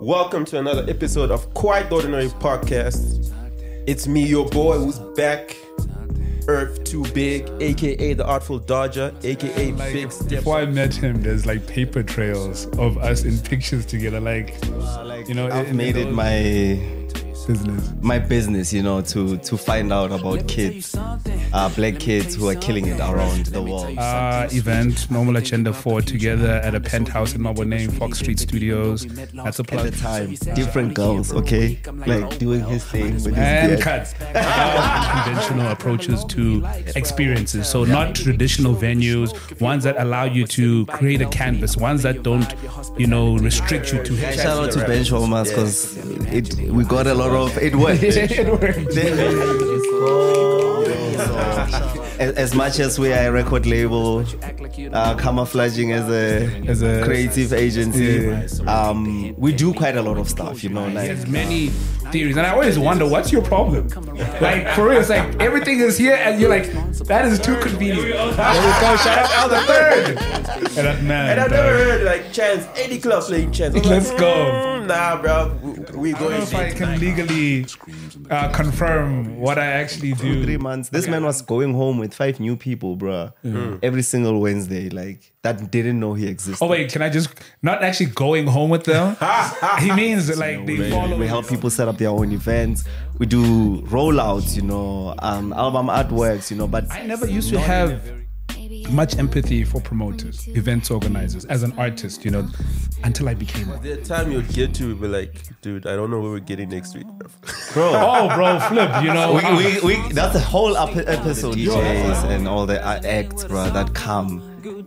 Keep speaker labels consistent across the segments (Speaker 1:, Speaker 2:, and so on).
Speaker 1: Welcome to another episode of Quite the Ordinary Podcast. It's me, your boy, who's back. Earth Too Big, aka the Artful Dodger, aka
Speaker 2: Like,
Speaker 1: Big Step.
Speaker 2: before I met him, there's like paper trails of us in pictures together. Like, you know,
Speaker 3: I've
Speaker 2: in-
Speaker 3: made
Speaker 2: in
Speaker 3: it my
Speaker 2: business.
Speaker 3: my business, you know, to to find out about kids, uh, black kids who are killing it around the world.
Speaker 2: Uh, event, Normal Agenda 4 together at a penthouse in Maboneng named Fox Street Studios. That's a
Speaker 3: At
Speaker 2: plug.
Speaker 3: the time, different girls, okay, like doing his thing with his
Speaker 2: And
Speaker 3: beard.
Speaker 2: cut. Uh, conventional approaches to experiences. So, not traditional venues, ones that allow you to create a canvas, ones that don't, you know, restrict you to
Speaker 3: Shout out to Bench Warmers because we got a lot of it worked.
Speaker 2: it worked.
Speaker 3: as, as much as we are a record label, uh, camouflaging as a
Speaker 2: As a-
Speaker 3: creative agency,
Speaker 2: Yeah.
Speaker 3: um, we do quite a lot of stuff, you know, like
Speaker 2: There's many theories, and I always wonder what's your problem. Like for real, it's like everything is here, and you're like, that is too convenient. There we go. Shout out Al the third. And man.
Speaker 1: And I've never heard like Chance, any club playing Chance. I'm
Speaker 2: Let's
Speaker 1: like,
Speaker 2: go.
Speaker 1: "Mm, Nah, bro, we
Speaker 2: I don't know if I can legally uh, confirm what I actually do.
Speaker 3: three months. This man was going home with five new people, bruh. Every single Wednesday, like that didn't know he existed.
Speaker 2: Oh wait, can I just not actually going home with them? he means like they follow.
Speaker 3: we help people set up their own events. We do rollouts, you know, um, album artworks, you know. But
Speaker 2: I never used to have much empathy for promoters, events organizers, as an artist, you know, until I became one.
Speaker 1: The time you'd get to, be like, dude, I don't know what we're getting next week. bro."
Speaker 3: bro,
Speaker 2: Oh, bro, flip, you know.
Speaker 3: we, we, we, that's a whole ep- episode. DJs and all the uh, acts, bro, that come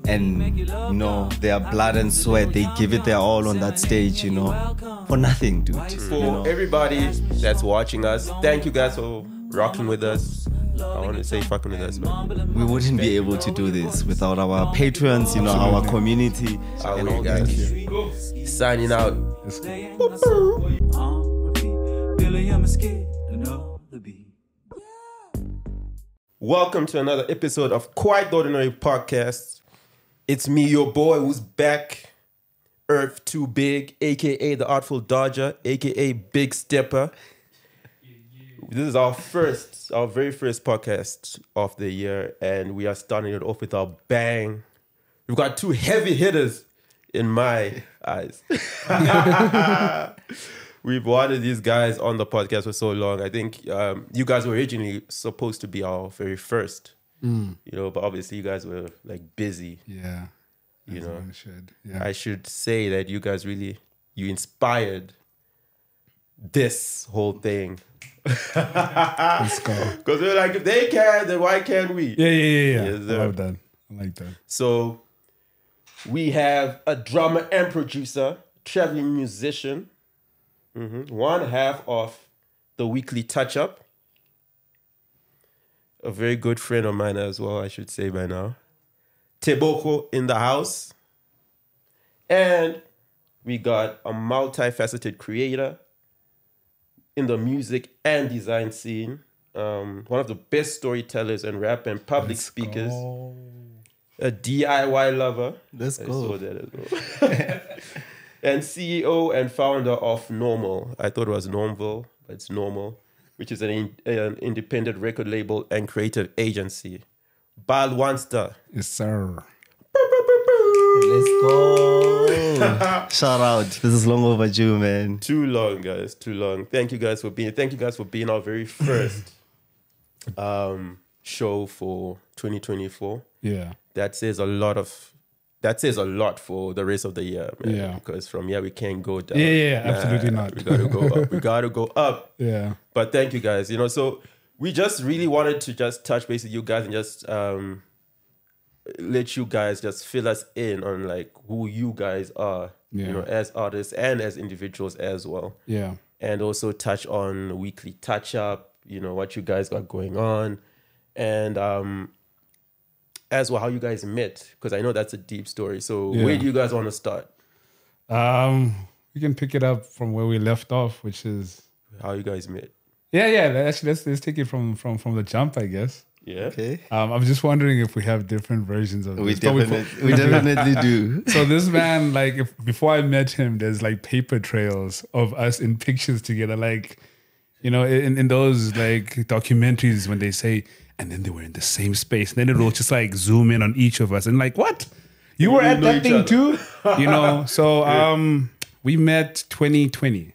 Speaker 3: and you know their blood and sweat. They give it their all on that stage, you know, for nothing, dude.
Speaker 1: For everybody that's watching us, thank you guys for rocking with us. I want to say fucking with us, man.
Speaker 3: We wouldn't be able to do this without our patrons, you know, our community,
Speaker 1: Our
Speaker 3: and
Speaker 1: way,
Speaker 3: all
Speaker 1: guys.
Speaker 3: that.
Speaker 1: Signing out.
Speaker 4: Billy, I'm scared to know the beat.
Speaker 1: Welcome to another episode of Quite the Ordinary Podcast. It's me, your boy, who's back. Earth Too Big, aka the Artful Dodger, aka Big Stepper. This is our first, our very first podcast of the year, and we are starting it off with a bang. We've got two heavy hitters in my eyes. We've wanted these guys on the podcast for so long. I think um, you guys were originally supposed to be our very first, you know, but obviously you guys were like busy.
Speaker 2: Yeah.
Speaker 1: You know.
Speaker 2: one should. Yeah.
Speaker 1: I should say that you guys really you inspired this whole thing
Speaker 2: Let's go.
Speaker 1: because we're like if they can, then why can't we?
Speaker 2: Yeah, yeah, yeah, yeah.
Speaker 1: Yes,
Speaker 2: I love that. I like that.
Speaker 1: So we have a drummer and producer, traveling musician, mhm, one half of the weekly touch up. A very good friend of mine as well, I should say by now. Teboko in the house. And we got a multifaceted creator in the music and design scene. Um, one of the best storytellers and rap and public speakers a DIY lover.
Speaker 3: Let's go.
Speaker 1: saw that as well. and CEO and founder of Normal. I thought it was Normville, but it's Normal, which is an, in- an independent record label and creative agency. ByLwansta.
Speaker 2: Yes, sir.
Speaker 3: Let's go. Shout out. This is long overdue, man.
Speaker 1: Too long, guys. Too long. Thank you guys for being. Thank you guys for being our very first um, show for 2024.
Speaker 2: Yeah.
Speaker 1: That says a lot of. That says a lot for the rest of the year, man.
Speaker 2: Yeah.
Speaker 1: Because from here we can't go down.
Speaker 2: Yeah, yeah, yeah, absolutely not.
Speaker 1: We gotta go up. We gotta go up.
Speaker 2: Yeah.
Speaker 1: But thank you guys. You know, so we just really wanted to just touch base with you guys and just um let you guys just fill us in on like who you guys are,
Speaker 2: Yeah.
Speaker 1: you know, as artists and as individuals as well.
Speaker 2: Yeah.
Speaker 1: And also touch on weekly touch up, you know, what you guys got going on. And um as well how you guys met, because I know that's a deep story. So
Speaker 2: Yeah.
Speaker 1: where do you guys want to start?
Speaker 2: Um, we can pick it up from where we left off, which is
Speaker 1: How you guys met?
Speaker 2: yeah, yeah. Actually, let's let's take it from from from the jump, I guess.
Speaker 1: Yeah.
Speaker 3: Okay.
Speaker 2: Um, I'm just wondering if we have different versions of
Speaker 3: We
Speaker 2: this.
Speaker 3: Definitely, we definitely do.
Speaker 2: so this man, like, if, before I met him, there's like paper trails of us in pictures together, like, you know, in, in those like documentaries when they say, and then they were in the same space, and then it will just like zoom in on each of us, and like, what? You were
Speaker 1: You
Speaker 2: at that thing
Speaker 1: other.
Speaker 2: too, you know. So um, we met 2020,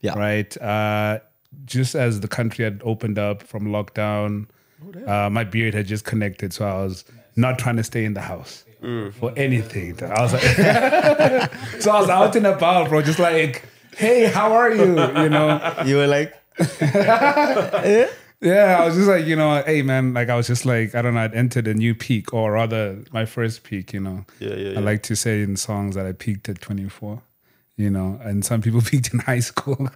Speaker 3: Yeah.
Speaker 2: right? Uh, just as the country had opened up from lockdown, uh, my beard had just connected, so I was not trying to stay in the house for anything. I was like, so I was out and about, bro, just like, hey, how are you? You know,
Speaker 3: You were like,
Speaker 2: yeah, I was just like, you know, hey, man, like I was just like, I don't know, I'd entered a new peak, or rather, my first peak. You know,
Speaker 1: Yeah, yeah,
Speaker 2: I
Speaker 1: yeah.
Speaker 2: like to say in songs that I peaked at 24. You know, and some people peaked in high school.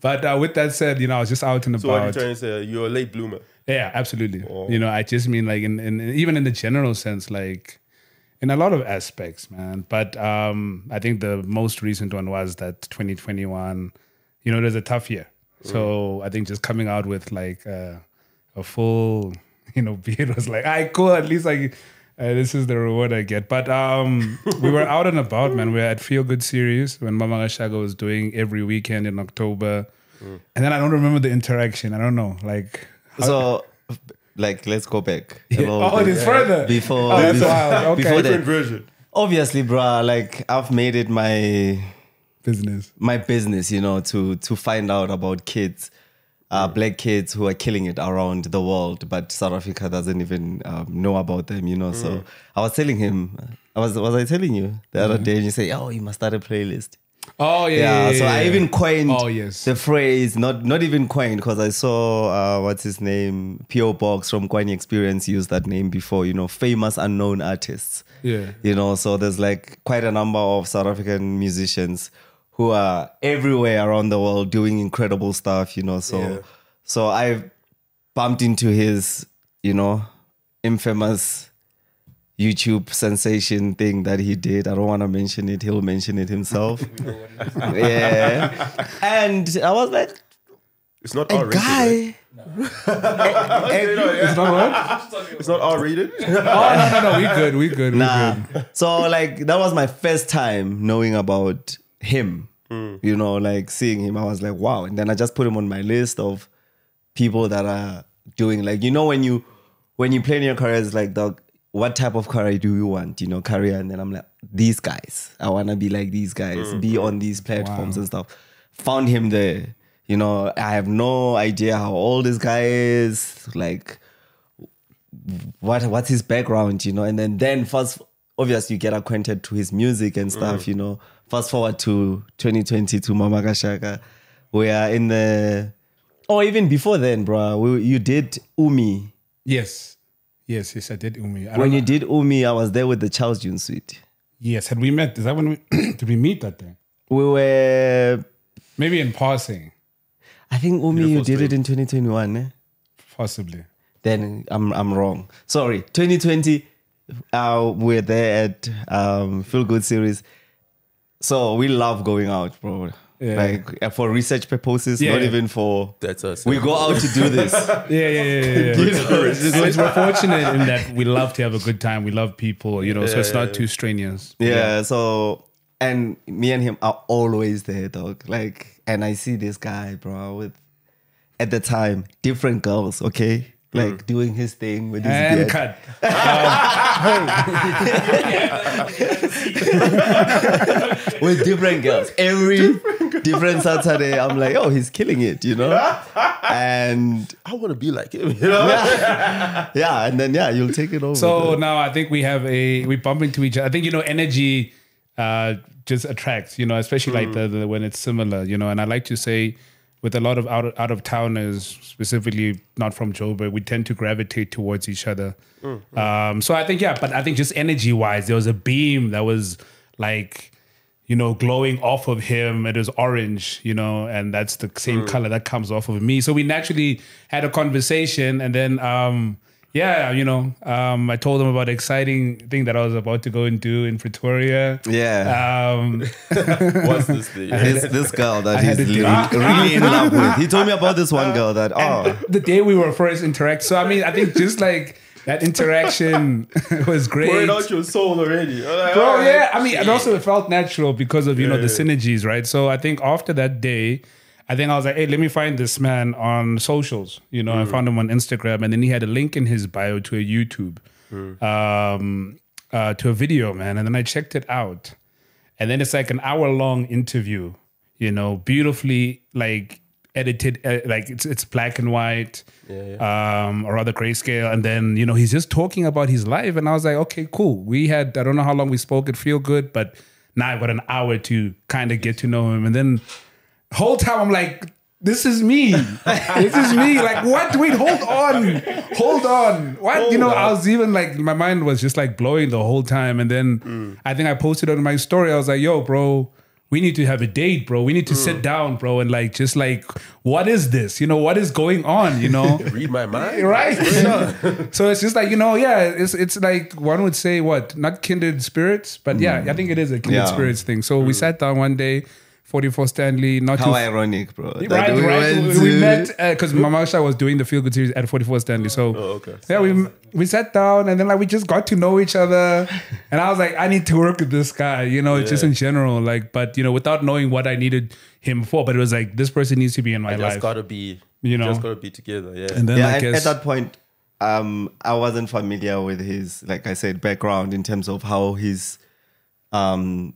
Speaker 2: but uh, with that said, you know, I was just out and
Speaker 1: So what are you
Speaker 2: about.
Speaker 1: trying to say? You're a late bloomer.
Speaker 2: Yeah, absolutely. You know, I just mean like in, in even in the general sense, like in a lot of aspects, man. But um, I think the most recent one was that 2021. You know, it was a tough year. So I think just coming out with like uh, a full, you know, beard was like, "I cool." At least like uh, this is the reward I get. But um, we were out and about, man. We were at Feel Good series when Mama Gashaga was doing every weekend in October. And then I don't remember the interaction. I don't know, like
Speaker 3: so, like, let's go back. a
Speaker 2: yeah. Oh,
Speaker 3: bit.
Speaker 2: it is further.
Speaker 3: Before,
Speaker 2: Oh, that's
Speaker 3: before,
Speaker 2: wild. Okay.
Speaker 3: before
Speaker 1: Different
Speaker 3: that,
Speaker 1: version.
Speaker 3: obviously, bruh, like I've made it my
Speaker 2: business.
Speaker 3: my business, you know, to to find out about kids, uh, black kids who are killing it around the world, but South Africa doesn't even um, know about them, you know. So I was telling him, I was was I telling you the other day, and you say, oh, you must start a playlist.
Speaker 2: Oh yeah.
Speaker 3: Yeah,
Speaker 2: yeah,
Speaker 3: so
Speaker 2: yeah,
Speaker 3: I even coined
Speaker 2: Oh, yes.
Speaker 3: the phrase, not not even coined, because I saw uh, what's his name, P.O. Box from Kwani Experience use that name before, you know, famous unknown artists.
Speaker 2: Yeah.
Speaker 3: You know, so there's like quite a number of South African musicians who are everywhere around the world doing incredible stuff, you know. So
Speaker 1: Yeah.
Speaker 3: so I bumped into his, you know, infamous YouTube sensation thing that he did. I don't want to mention it. He'll mention it himself. yeah. And I was like,
Speaker 1: It's not
Speaker 3: a
Speaker 1: R rated.
Speaker 3: guy.
Speaker 1: It's
Speaker 2: not what?
Speaker 1: It's not R rated.
Speaker 2: Oh no no no. We good. We good. We
Speaker 3: Nah.
Speaker 2: good.
Speaker 3: So like that was my first time knowing about him. Mm. You know, like seeing him, I was like, wow. And then I just put him on my list of people that are doing like you know when you when you plan your career, it's like the what type of career do you want? You know, career. And then I'm like, these guys. I wanna be like these guys, mm. be on these platforms and stuff. Found him there. You know, I have no idea how old this guy is. Like what what's his background, you know, and then then first obviously you get acquainted to his music and stuff, mm. you know. Fast forward to 2020 to Mama Gashaka. We are in the or even before then, bro. We, you did Umi.
Speaker 2: Yes. Yes. Yes. I did Umi. I
Speaker 3: When you
Speaker 2: know.
Speaker 3: did Umi, I was there with the Charles June suite.
Speaker 2: Yes. Had we met? Is that when we did we meet that day?
Speaker 3: We were
Speaker 2: Maybe in passing,
Speaker 3: I think Umi you
Speaker 1: Beautiful
Speaker 3: did it in 2021, eh?
Speaker 2: possibly.
Speaker 3: Then I'm I'm wrong. Sorry. 2020 uh we're there at um Feel Good series. So we love going out, bro.
Speaker 2: Yeah.
Speaker 3: Like uh, for research purposes,
Speaker 2: Yeah.
Speaker 3: not even for
Speaker 1: That's us.
Speaker 3: we go out to do this.
Speaker 2: Yeah. Yeah. Yeah. yeah, yeah. So it's- we're fortunate in that we love to have a good time. We love people. You know. so it's not too strenuous.
Speaker 3: Yeah, so and me and him are always there, dog. Like, and I see this guy, bro, with at the time different girls, okay, like doing his thing with his
Speaker 2: And
Speaker 3: beard.
Speaker 2: cut.
Speaker 3: with different girls every different Saturday. I'm like, oh, he's killing it, you know. And
Speaker 1: I want to be like him. You know?
Speaker 3: yeah, and then yeah, you'll take it over.
Speaker 2: So now I think we have a we bump into each other. I think you know energy uh just attracts, you know, especially like the, the when it's similar, you know. And I like to say with a lot of out of, out of towners, specifically not from Joburg, we tend to gravitate towards each other. Um, so I think yeah, but I think just energy wise, there was a beam that was like you know, glowing off of him. It was orange, you know, and that's the same color that comes off of me. So we naturally had a conversation, and then um, yeah, you know, um, I told him about the exciting thing that I was about to go and do in Pretoria.
Speaker 3: Yeah.
Speaker 2: Um,
Speaker 1: What's this thing?
Speaker 3: this, this girl that
Speaker 2: I
Speaker 3: he's
Speaker 2: to do-
Speaker 3: really, really in love with. He told me about this one girl that, oh,
Speaker 2: the day we were first interact. So I mean, I think just like that interaction was great.
Speaker 1: Pouring out your soul already. Like,
Speaker 2: Bro,
Speaker 1: all right.
Speaker 2: yeah. I mean, and also it felt natural because of you know the
Speaker 1: Yeah.
Speaker 2: synergies, right? So I think after that day, I think I was like, hey, let me find this man on socials. You know, I found him on Instagram, and then he had a link in his bio to a YouTube, um, uh, to a video, man. And then I checked it out, and then it's like an hour long interview. You know, beautifully like edited, uh, like it's it's black and white, um, or rather grayscale. And then you know he's just talking about his life, and I was like, okay, cool. We had I don't know how long we spoke. It feel good, but now I've got an hour to kind of get to know him, and then whole time I'm like. This is me. this is me. Like what? Wait, hold on, hold on. What? you know, I was even like, my mind was just like blowing the whole time. And then mm. I think I posted on my story. I was like, "Yo, bro, we need to have a date, bro. We need to sit mm. down, bro, and like just like, what is this? You know, what is going on? You know,
Speaker 1: Read my mind.
Speaker 2: right? so it's just like you know, yeah, it's it's like one would say what, not kindred spirits, but yeah, mm. I think it is a kindred
Speaker 3: Yeah.
Speaker 2: spirits thing. So we sat down one day, forty four Stanley, not
Speaker 3: how
Speaker 2: too
Speaker 3: ironic, bro. that
Speaker 2: Right,
Speaker 3: we
Speaker 2: right.
Speaker 3: went
Speaker 2: We, we
Speaker 3: to-
Speaker 2: met because Mama Sha was doing the Feel Good series at 44 Stanley. So,
Speaker 1: Oh, okay.
Speaker 2: yeah, we we sat down and then like we just got to know each other. And I was like, I need to work with this guy, you know, just in general. Like, but you know, without knowing what I needed him for. But it was like, this person needs to be in my
Speaker 1: I just
Speaker 2: life.
Speaker 1: gotta be,
Speaker 2: You know.
Speaker 1: just gotta be together. Yeah.
Speaker 2: and then
Speaker 3: yeah,
Speaker 2: I
Speaker 3: and
Speaker 2: guess
Speaker 3: at that point, um, I wasn't familiar with his, like I said, background in terms of how his um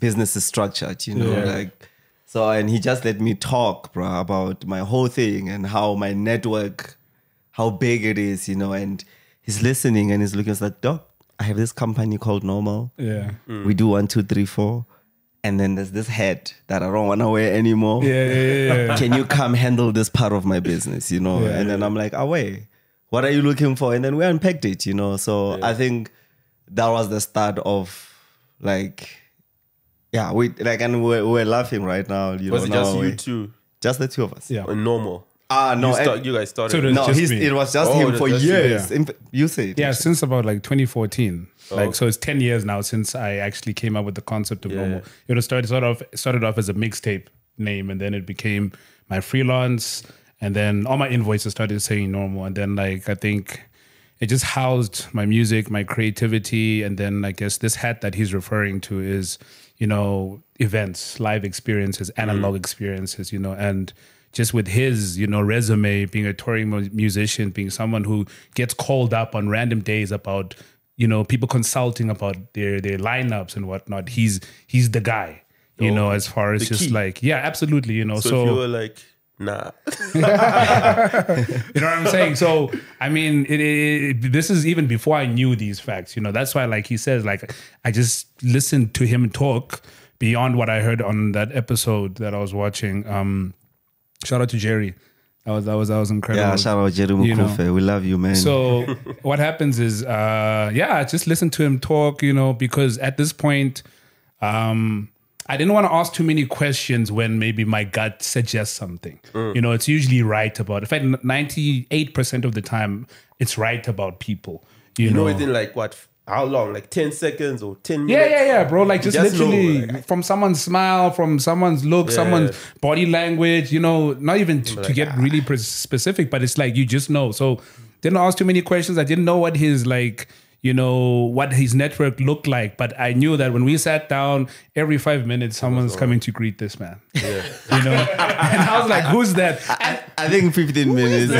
Speaker 3: business is structured. You know,
Speaker 1: Yeah.
Speaker 3: like so, and he just let me talk, bro, about my whole thing and how my network, how big it is, you know, and he's listening and he's looking he's like, "Doc, I have this company called Normal.
Speaker 2: yeah. Mm.
Speaker 3: We do one, two, three, four. And then there's this hat that I don't want to wear anymore
Speaker 2: Yeah, yeah, yeah, yeah.
Speaker 3: can you come handle this part of my business you know
Speaker 2: Yeah.
Speaker 3: and then i'm like ah, away what are you looking for and then we unpacked it you know so i think that was the start of like yeah we like and we're, we're laughing right now you
Speaker 1: Was it
Speaker 3: know
Speaker 1: just
Speaker 3: now
Speaker 1: you
Speaker 3: we-
Speaker 1: two
Speaker 3: just the two of us
Speaker 2: Yeah.
Speaker 1: or normal?
Speaker 3: ah no
Speaker 1: you,
Speaker 3: and-
Speaker 1: start, you guys started.
Speaker 2: So the-
Speaker 3: no
Speaker 2: just
Speaker 3: he's,
Speaker 2: me.
Speaker 3: it was just
Speaker 1: Oh,
Speaker 3: him
Speaker 1: that's
Speaker 3: for
Speaker 1: just you,
Speaker 3: years In- you say it
Speaker 2: Yeah, since about like 2014. Like so, it's 10 years now since I actually came up with the concept of
Speaker 1: Yeah,
Speaker 2: Normal.
Speaker 1: yeah.
Speaker 2: It was started sort of started off as a mixtape name, and then it became my freelance, and then all my invoices started saying Normal, and then like I think it just housed my music, my creativity, and then I guess this hat that he's referring to is you know events, live experiences, analog mm. experiences, you know, and just with his, you know, resume, being a touring musician, being someone who gets called up on random days about, you know, people consulting about their their lineups and whatnot. He's he's the guy, you
Speaker 1: Oh,
Speaker 2: know, as far as just
Speaker 1: key.
Speaker 2: like, yeah, absolutely, you know.
Speaker 1: so,
Speaker 2: So,
Speaker 1: if you were like, nah,
Speaker 2: you know what I'm saying? So, I mean, it, it, it- this is even before I knew these facts. You know, that's why, like he says, like I just listened to him talk beyond what I heard on that episode that I was watching. Um, shout out to Jerry. That was that was that was incredible.
Speaker 3: yeah shout out jeremy
Speaker 2: You know.
Speaker 3: We love you man
Speaker 2: So what happens is, uh, yeah, just listen to him talk, you know, because at this point, um, I didn't want to ask too many questions when maybe my gut suggests something. Mm. You know, it's usually right about. In fact, ninety-eight percent of the time, it's right about people. You,
Speaker 1: you know,
Speaker 2: know,
Speaker 1: within like what? How long? Like ten seconds or ten
Speaker 2: yeah,
Speaker 1: minutes?
Speaker 2: yeah, yeah, bro. Like just,
Speaker 1: Just know,
Speaker 2: literally
Speaker 1: like-
Speaker 2: from someone's smile, from someone's look, someone's body language. You know, not even to, to get ah. really pre- specific, but it's like you just know. So didn't ask too many questions. I didn't know what his like. You know what his network looked like, but I knew that when we sat down, every five minutes someone's coming to greet this man. Yeah. you know, and I was like, "Who's that?" And
Speaker 3: i think 15 minutes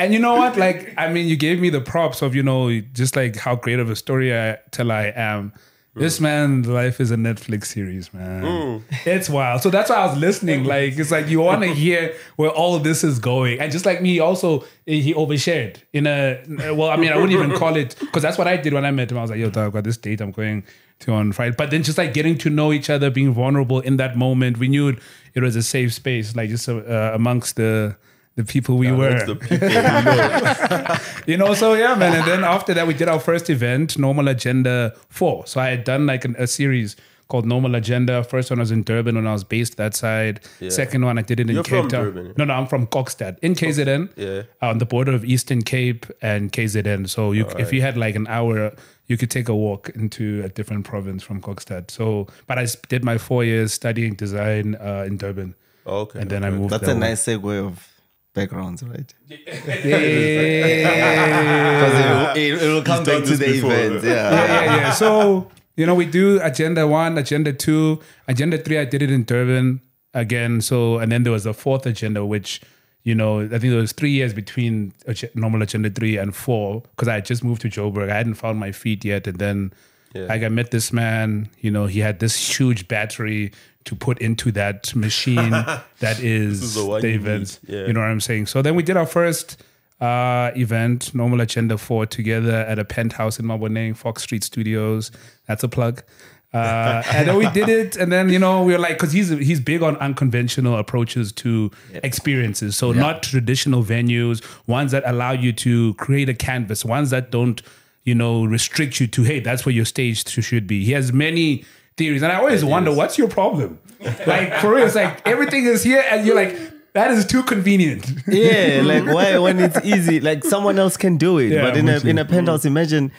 Speaker 2: And you know what? Like, I mean, you gave me the props of, you know, just like how great of a storyteller I am. This mm. man's life is a Netflix series, man. Mm. It's wild. So that's why I was listening. Like, it's like you want to hear where all of this is going. And just like me, also, eh, he overshared in a, eh, well, I mean, I wouldn't even call it, because that's what I did when I met him. I was like, yo, dog, I've got this date I'm going to on Friday. But then just like getting to know each other, being vulnerable in that moment, we knew it, it was a safe space, like just uh, amongst the, the people we were.
Speaker 1: The people we know.
Speaker 2: You know, so yeah, man. And then after that, we did our first event, Normal Agenda 4. So I had done like an, a series called Normal Agenda. First one was in Durban when I was based that side. Second one I did it in
Speaker 1: You're
Speaker 2: Cape Town.
Speaker 1: Durban?
Speaker 2: No, no, I'm from Kokstad in KZN.
Speaker 1: Yeah.
Speaker 2: On the border of Eastern Cape and KZN. So you, if you had like an hour, you could take a walk into a different province from Kokstad. So, but I did my four years studying design uh, in Durban,
Speaker 1: Okay.
Speaker 2: and then I moved.
Speaker 3: That's a
Speaker 2: way.
Speaker 3: nice segue of backgrounds, right?
Speaker 2: Yeah.
Speaker 3: Because it, it, it will come
Speaker 1: done
Speaker 3: back to the
Speaker 1: before.
Speaker 3: event. Yeah.
Speaker 2: yeah, yeah, yeah. So you know, we do agenda one, agenda two, agenda three. I did it in Durban again. So and then there was a fourth agenda, which you know, I think there was three years between normal agenda three and four because I had just moved to Joburg. I hadn't found my feet yet, and then
Speaker 1: Yeah.
Speaker 2: like I met this man. You know, he had this huge battery to put into that machine that is,
Speaker 1: is the you
Speaker 2: event.
Speaker 1: need. Yeah.
Speaker 2: You know what I'm saying? So then we did our first uh, event, Normal Agenda 4, together at a penthouse in Maboneng, Fox Street Studios. That's a plug. Uh, and then we did it, and then you know we were like, because he's he's big on unconventional approaches to experiences. So not traditional venues, ones that allow you to create a canvas, ones that don't, you know, restrict you to hey, that's where your stage should be. He has many theories, and I always wonder what's your problem. like for real, it's like everything is here, and you're like, that is too convenient.
Speaker 3: yeah, like why when it's easy, like someone else can do it.
Speaker 2: Yeah,
Speaker 3: but in a in a penthouse, mm. imagine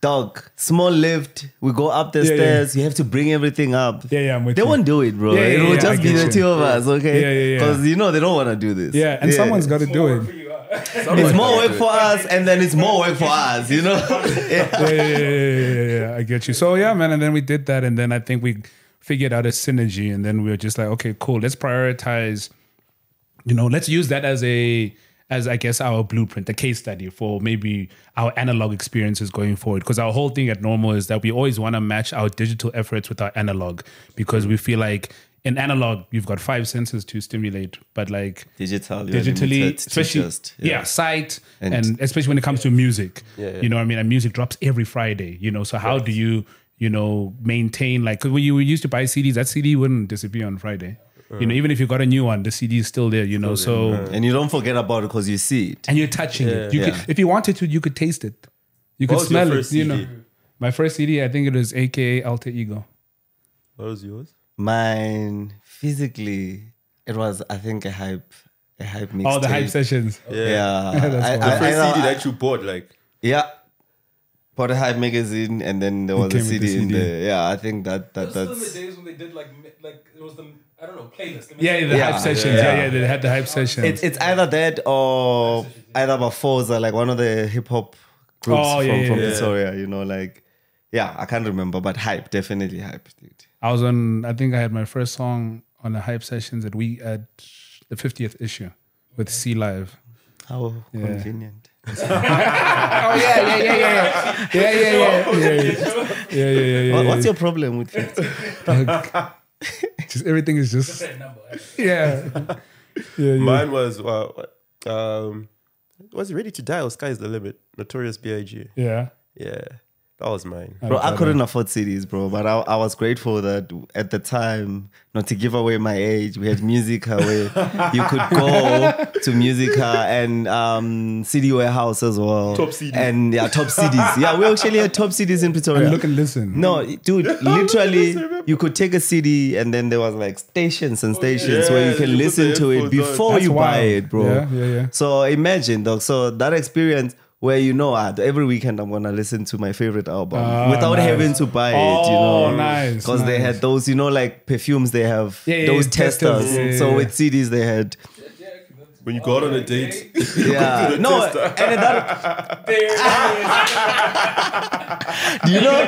Speaker 3: dog, small lift, we go up the
Speaker 2: Yeah, yeah.
Speaker 3: stairs, you have to bring everything up.
Speaker 2: Yeah, yeah, I'm with
Speaker 3: They
Speaker 2: you.
Speaker 3: won't do it, bro.
Speaker 2: Yeah, yeah,
Speaker 3: it will
Speaker 2: yeah,
Speaker 3: just be the two of us, okay?
Speaker 2: Yeah, yeah, yeah.
Speaker 3: Because you know they don't want to do this.
Speaker 2: Yeah, and someone's got to do it.
Speaker 3: It's more work for us, and then it's more work for us. You know? yeah.
Speaker 2: yeah, yeah, yeah, yeah, yeah, yeah, I get you. So yeah, man, and then we did that, and then I think we figured out a synergy, and then we were just like, okay, cool, let's prioritize. You know, let's use that as a as I guess our blueprint, the case study for maybe our analog experiences going forward. Because our whole thing at Normal is that we always want to match our digital efforts with our analog, because we feel like in analog you've got five senses to stimulate, but like
Speaker 3: Digital,
Speaker 2: digitally, especially
Speaker 3: just-
Speaker 2: yeah. sight,
Speaker 3: And-
Speaker 2: and, especially when it comes to music.
Speaker 1: Yeah, yeah.
Speaker 2: You know, I mean, and music drops every Friday. You know, so how do you you know maintain like because when you used to buy CDs, that CD wouldn't disappear on Friday. You know, uh. even if you got a new one, the CD is still there. You know, so
Speaker 3: And you don't forget about it because you see it.
Speaker 2: and you're touching it. You
Speaker 3: Yeah.
Speaker 2: could, if you wanted to, you could taste it. You could smell it.
Speaker 1: first
Speaker 2: You know, my first CD, I think it was AKA Altar Ego.
Speaker 1: What was yours?
Speaker 3: Mine physically, it was I think a hype, a hype mixtape.
Speaker 2: Oh, the hype sessions.
Speaker 3: Yeah,
Speaker 2: That's
Speaker 3: I,
Speaker 2: fine.
Speaker 3: I,
Speaker 1: The first
Speaker 3: I-
Speaker 1: CD
Speaker 3: I-
Speaker 1: that you bought, like,
Speaker 3: yeah. Bought a hype magazine, and then there was a
Speaker 2: came with
Speaker 3: CD,
Speaker 2: the
Speaker 3: in there. Yeah, I think that that
Speaker 5: Still in the
Speaker 3: that's
Speaker 5: days when they did like like it was the I don't know playlist. the
Speaker 2: Yeah, the
Speaker 3: Yeah,
Speaker 2: hype sessions.
Speaker 3: yeah.
Speaker 2: Yeah. yeah, they had the hype sessions.
Speaker 3: it's it's either that or either Bafoza, like one of the hip hop groups
Speaker 2: Oh, yeah,
Speaker 3: from,
Speaker 2: yeah,
Speaker 3: from
Speaker 2: yeah.
Speaker 3: Pretoria. You know, like yeah, I can't remember, but hype definitely hype, dude.
Speaker 2: I was on. I think I had my first song on the hype sessions at we at the 50th issue with C Live.
Speaker 3: How convenient.
Speaker 2: Oh yeah, yeah, yeah, yeah, yeah, yeah, yeah, yeah, yeah, yeah, yeah, yeah, yeah.
Speaker 3: What- What's your problem with it?
Speaker 2: Just everything is just yeah, yeah, yeah.
Speaker 1: mine was, uh, um, was Ready to Die or Sky's the Limit? Notorious B.I.G.
Speaker 2: yeah.
Speaker 1: Yeah, that was mine.
Speaker 3: Bro, I couldn't afford CDs, bro, but I, I was grateful that at the time, not to give away my age, we had Musica where you could go to Musica and um, CD Warehouse as well.
Speaker 1: Top CD.
Speaker 3: And yeah, top CDs. Yeah, we actually had top CDs in Pretoria.
Speaker 2: Look and listen.
Speaker 3: No, dude, literally, you could take a CD and then there was like stations and stations
Speaker 1: yeah.
Speaker 3: where you
Speaker 1: You
Speaker 3: can
Speaker 1: put
Speaker 3: listen to it before
Speaker 2: That's
Speaker 3: you buy it, bro.
Speaker 2: Yeah, yeah, yeah.
Speaker 3: So imagine, dog. So that experience where you know, ah, every weekend I'm gonna listen to my favorite album
Speaker 2: Ah,
Speaker 3: without
Speaker 2: nice.
Speaker 3: having to buy it. You
Speaker 2: Oh,
Speaker 3: know,
Speaker 2: nice,
Speaker 3: Because they had those, you know, like perfumes. They have
Speaker 2: Yeah,
Speaker 3: those
Speaker 2: yeah,
Speaker 3: testers.
Speaker 2: yeah,
Speaker 3: so with CDs, they had.
Speaker 1: When you go out on a date,
Speaker 3: Yeah, no, and that. Do you know?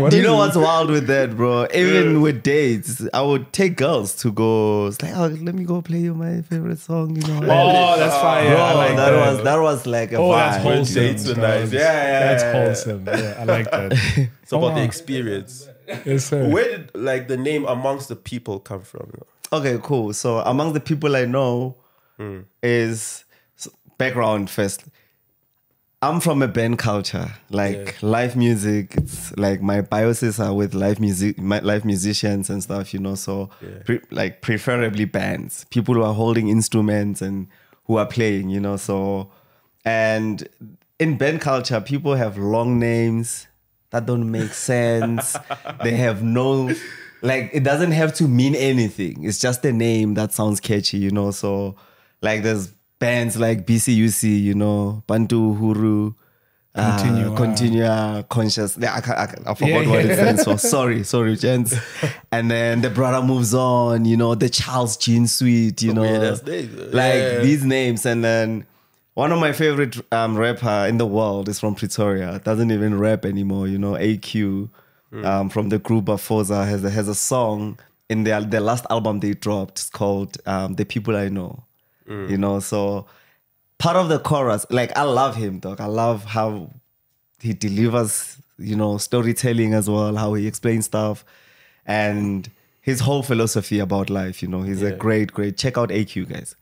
Speaker 2: What
Speaker 3: Do you know
Speaker 2: it?
Speaker 3: what's wild with that, bro? Even with dates, I would take girls to go. It's like, oh, let me go play you my favorite song. You know,
Speaker 2: Oh, that's fire.
Speaker 3: bro,
Speaker 2: I like
Speaker 3: that,
Speaker 2: that.
Speaker 3: was that was like a
Speaker 2: Oh,
Speaker 3: vibe.
Speaker 2: that's wholesome.
Speaker 1: dates are nice. Yeah, yeah,
Speaker 2: That's
Speaker 1: yeah, yeah.
Speaker 2: wholesome. Yeah, I like that.
Speaker 1: it's about
Speaker 2: Oh,
Speaker 1: the experience.
Speaker 2: Yes, sir.
Speaker 1: Where did like the name amongst the people come from?
Speaker 3: Okay, cool. So among the people I know is s- background first. I'm from a band culture, like live music. It's like my biases are with live music, my live musicians and stuff, you know. So, pre- like preferably bands, people who are holding instruments and who are playing, you know. So, and in band culture, people have long names, that don't make sense. they have no like it doesn't have to mean anything. It's just a name that sounds catchy, you know. So like there's bands like BCUC, you know, Bantu Huru. uh,
Speaker 2: Continua.
Speaker 3: continua conscious. Yeah, I, I, I forgot
Speaker 2: Yeah,
Speaker 3: what
Speaker 2: yeah.
Speaker 3: it stands for. Sorry, sorry, gents. And then the brother moves on. You know, the Charles Jean Suite. You know,
Speaker 1: yeah,
Speaker 3: like
Speaker 1: yeah.
Speaker 3: these names. And then one of my favorite um, rapper in the world is from Pretoria. Doesn't even rap anymore. You know, AQ. Um, from the group Afosa has a, has a song in their their last album they dropped. It's called um, "The People I Know."
Speaker 1: Hmm.
Speaker 3: You know, so part of the chorus, like I love him, dog. I love how he delivers, you know, storytelling as well, how he explains stuff, and his whole philosophy about life. You know, he's a great, great. Check out AQ, guys.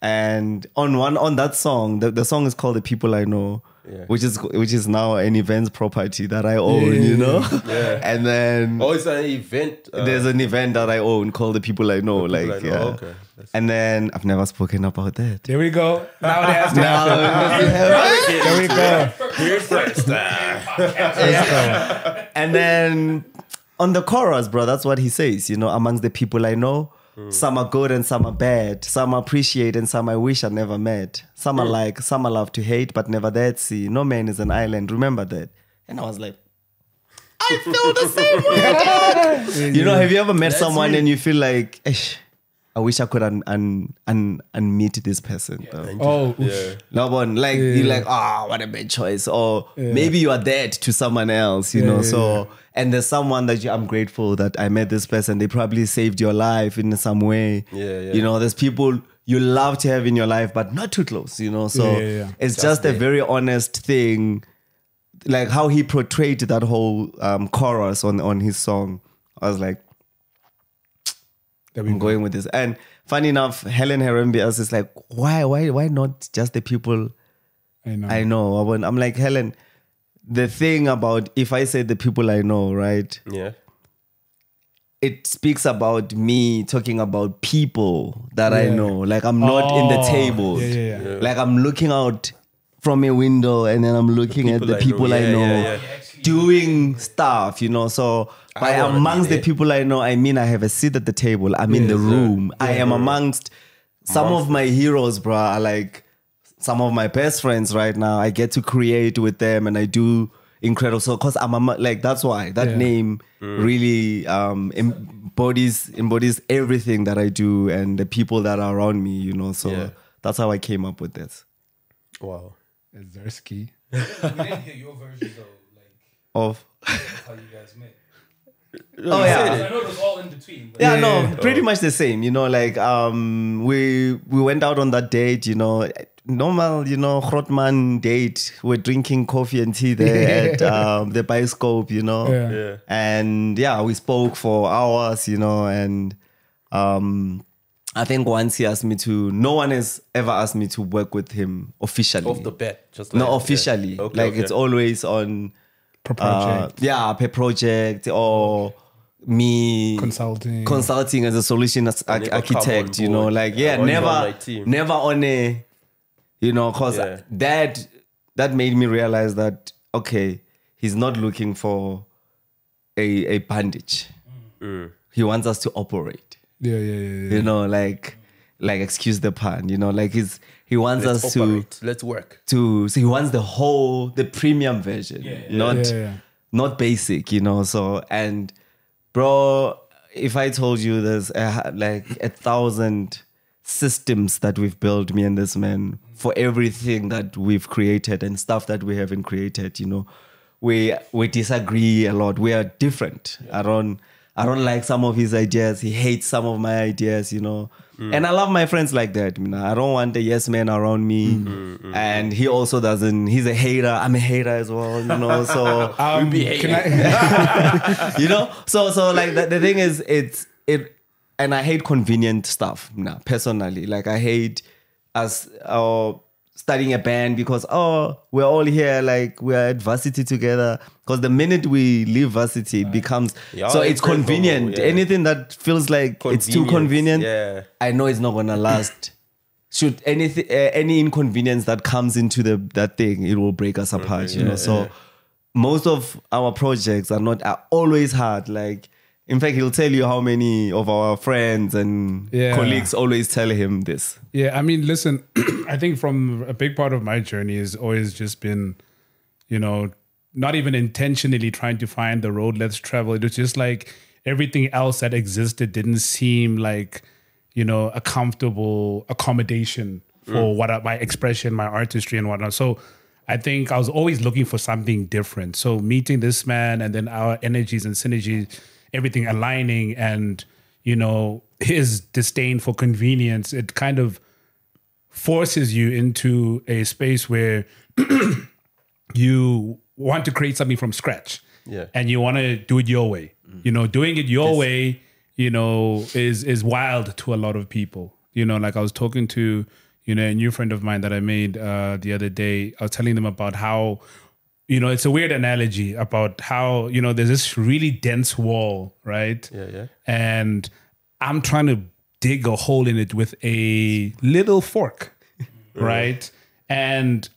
Speaker 3: And on one on that song, the, the song is called "The People I Know,"
Speaker 1: Yeah.
Speaker 3: which is which is now an events property that I own. you know,
Speaker 1: Yeah.
Speaker 3: and then
Speaker 1: Oh, it's an event. Uh,
Speaker 3: there's an event that I own called "The People I Know."
Speaker 1: People
Speaker 3: like,
Speaker 1: I Know.
Speaker 3: yeah.
Speaker 1: Okay. That's-
Speaker 3: And then I've never spoken about that.
Speaker 2: There we go. Now it has to
Speaker 3: Now,
Speaker 2: happen. There we go.
Speaker 1: Here's first.
Speaker 3: and then on the chorus, bro, that's what he says. You know, amongst the people I know, Mm. some are good and some are bad. Some I appreciate and some I wish I never met. Some are like, some I love to hate, but never that see. No man is an island. Remember that. And I was like, I feel the same way. you know, have you ever met someone and you feel like, "Eish, I wish I could un- un- un- unmeet this person. though."
Speaker 2: Oh,
Speaker 1: Yeah.
Speaker 3: No one like you're like, ah, what a bad choice. Or maybe you are dead to someone else, you know.
Speaker 2: yeah,
Speaker 3: so and there's someone that you, I'm grateful that I met this person. They probably saved your life in some way.
Speaker 1: Yeah, yeah.
Speaker 3: You know, there's people you love to have in your life, but not too close, you know. So
Speaker 2: Yeah, yeah, yeah.
Speaker 3: it's just, a very honest thing. Like how he portrayed that whole um, chorus on on his song. I was like,
Speaker 2: there we
Speaker 3: I'm going with this. And funny enough, Helen Herembias is like, why, why, why not just the people
Speaker 2: I know.
Speaker 3: I know. I want- I'm like, Helen, the thing about if I say the people I know, right?
Speaker 1: Yeah.
Speaker 3: It speaks about me talking about people that I know. Like I'm not in the
Speaker 2: Oh,
Speaker 3: table.
Speaker 2: yeah, yeah, yeah.
Speaker 3: Like I'm looking out from a window and then I'm looking at the
Speaker 1: I know.
Speaker 3: people I
Speaker 1: Yeah,
Speaker 3: know,
Speaker 1: yeah, yeah.
Speaker 3: doing stuff, you know. So by amongst the people I know, I mean I have a seat at the table. I'm in the
Speaker 1: Yes, sir.
Speaker 3: room. I am amongst some of my heroes, bro. Are like some of my best friends right now. I get to create with them and I do incredible. So cause I'm a, like that's why that
Speaker 2: Yeah.
Speaker 3: name
Speaker 1: Mm.
Speaker 3: really um embodies embodies everything that I do and the people that are around me, you know. So
Speaker 1: Yeah.
Speaker 3: that's how I came up with this.
Speaker 1: Wow.
Speaker 2: Zersky.
Speaker 5: We didn't hear your version though, like
Speaker 3: Of
Speaker 5: how you guys met.
Speaker 3: Oh yeah.
Speaker 5: I know it was all in between.
Speaker 3: Yeah,
Speaker 2: Yeah,
Speaker 3: no, pretty much the same. You know, like um, we we went out on that date. You know, normal, you know, Grotman date. We're drinking coffee and tea there at um, the Bioscope. You know,
Speaker 2: Yeah.
Speaker 1: Yeah.
Speaker 3: and yeah, we spoke for hours. You know, and um, I think once he asked me to. No one has ever asked me to work with him officially.
Speaker 1: Off the bat. Just like,
Speaker 3: no,
Speaker 1: yeah.
Speaker 3: officially.
Speaker 1: Okay,
Speaker 3: like
Speaker 1: okay.
Speaker 3: it's always on.
Speaker 2: Per
Speaker 3: Uh, yeah, per project or me
Speaker 2: Consulting.
Speaker 3: consulting as a solution as
Speaker 1: never
Speaker 3: arch-
Speaker 1: come
Speaker 3: architect, you know, like
Speaker 1: Yeah,
Speaker 3: yeah,
Speaker 1: only on
Speaker 3: never, never on a, you know, cause
Speaker 1: Yeah.
Speaker 3: that that made me realize that okay, he's not looking for a a bandage.
Speaker 1: Mm.
Speaker 3: He wants us to operate,
Speaker 2: yeah, yeah, yeah. yeah.
Speaker 3: you know, like like excuse the pun, you know, like he's he wants
Speaker 1: Let's
Speaker 3: us to
Speaker 1: operate. Let's work.
Speaker 3: to so he wants the whole the premium version not
Speaker 2: Yeah, yeah.
Speaker 3: not basic you know so and bro if i told you there's a, like a thousand systems that we've built me and this man for everything that we've created and stuff that we haven't created you know we we disagree a lot we are different i don't i don't like some of his ideas. He hates some of my ideas you know. And i love my friends like that you know i don't want a yes man around me. And he also doesn't he's a hater. I'm a hater as well you know so.
Speaker 2: Um, can I,
Speaker 3: you know so so like the, the thing is it's it and i hate convenient stuff now personally. Like i hate us uh, starting a band because oh we're all here like we're at varsity together. Because the minute we leave varsity it becomes
Speaker 1: Yeah,
Speaker 3: so
Speaker 1: it's
Speaker 3: convenient.
Speaker 1: yeah.
Speaker 3: anything that feels like it's too convenient
Speaker 1: yeah.
Speaker 3: i know it's not gonna last. Should anything uh, any inconvenience that comes into the that thing it will break us apart you know? So most of our projects are not are always hard. Like, in fact, he'll tell you how many of our friends and
Speaker 2: Yeah.
Speaker 3: colleagues always tell him this.
Speaker 2: Yeah, I mean, listen, I think from a big part of my journey has always just been, you know, not even intentionally trying to find the road let's travel. It was just like everything else that existed didn't seem like, you know, a comfortable accommodation for mm. what I, my expression, my artistry, and whatnot. So I think I was always looking for something different. So meeting this man and then our energies and synergies, everything aligning and, you know, his disdain for convenience, it kind of forces you into a space where you want to create something from scratch.
Speaker 1: Yeah.
Speaker 2: And you want to do it your way. You know, doing it your way, you know, is is wild to a lot of people. You know, like I was talking to, you know, a new friend of mine that I made uh the other day. I was telling them about how you know, it's a weird analogy about how, you know, there's this really dense wall, right?
Speaker 1: Yeah, yeah.
Speaker 2: and I'm trying to dig a hole in it with a little fork, right? And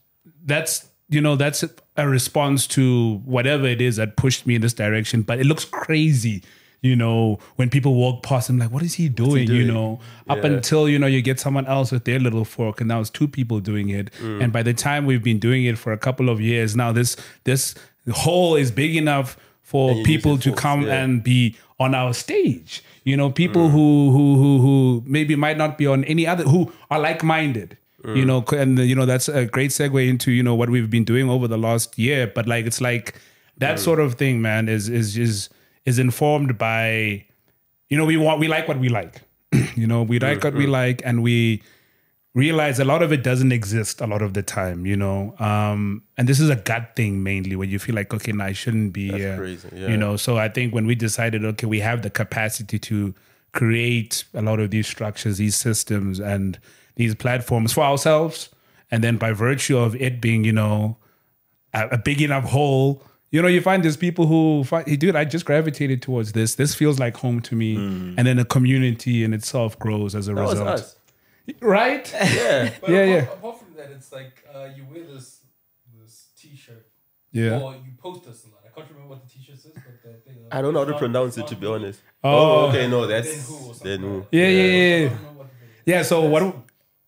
Speaker 2: that's you know that's a response to whatever it is that pushed me in this direction. But it looks crazy, you know, when people walk past. I'm like, what is he doing? You
Speaker 1: doing?
Speaker 2: know, up until you know you get someone else with their little fork, and now it's two people doing it. Mm. And by the time we've been doing it for a couple of years now, this this hole is big enough for people to
Speaker 1: it for-
Speaker 2: come
Speaker 1: yeah.
Speaker 2: and be on our stage. You know, people mm. who who who who maybe might not be on any other who are like minded. You mm. know, and you know that's a great segue into you know what we've been doing over the last year. But like, it's like that sort of thing, man, is is is is informed by, you know, we want we like what we like. you know, we like what we like, and we realize a lot of it doesn't exist a lot of the time, you know. Um, and this is a gut thing mainly when you feel like, okay, no, I shouldn't be
Speaker 1: That's
Speaker 2: here.
Speaker 1: crazy, yeah.
Speaker 2: You know, so I think when we decided, okay, we have the capacity to create a lot of these structures, these systems, and these platforms for ourselves, and then by virtue of it being, you know, a, a big enough hole. You know, you find there's people who find, hey, dude, I just gravitated towards this. This feels like home to me. And then a community in itself grows as a
Speaker 1: That was
Speaker 2: result.
Speaker 1: us.
Speaker 2: Right?
Speaker 1: Yeah.
Speaker 5: But
Speaker 2: Yeah,
Speaker 5: apart,
Speaker 2: yeah.
Speaker 5: Apart from that, it's like uh, you wear this this T-shirt,
Speaker 2: Yeah.
Speaker 5: or you post this a lot. I can't remember what the T-shirt says, but the thing.
Speaker 1: I don't know how to pronounce it to be honest.
Speaker 2: Oh.
Speaker 1: Oh, okay, no,
Speaker 5: Then
Speaker 1: that's
Speaker 5: who or
Speaker 1: then who.
Speaker 5: like
Speaker 2: Yeah, yeah,
Speaker 5: I
Speaker 2: yeah.
Speaker 5: don't know what it is.
Speaker 2: Yeah, so what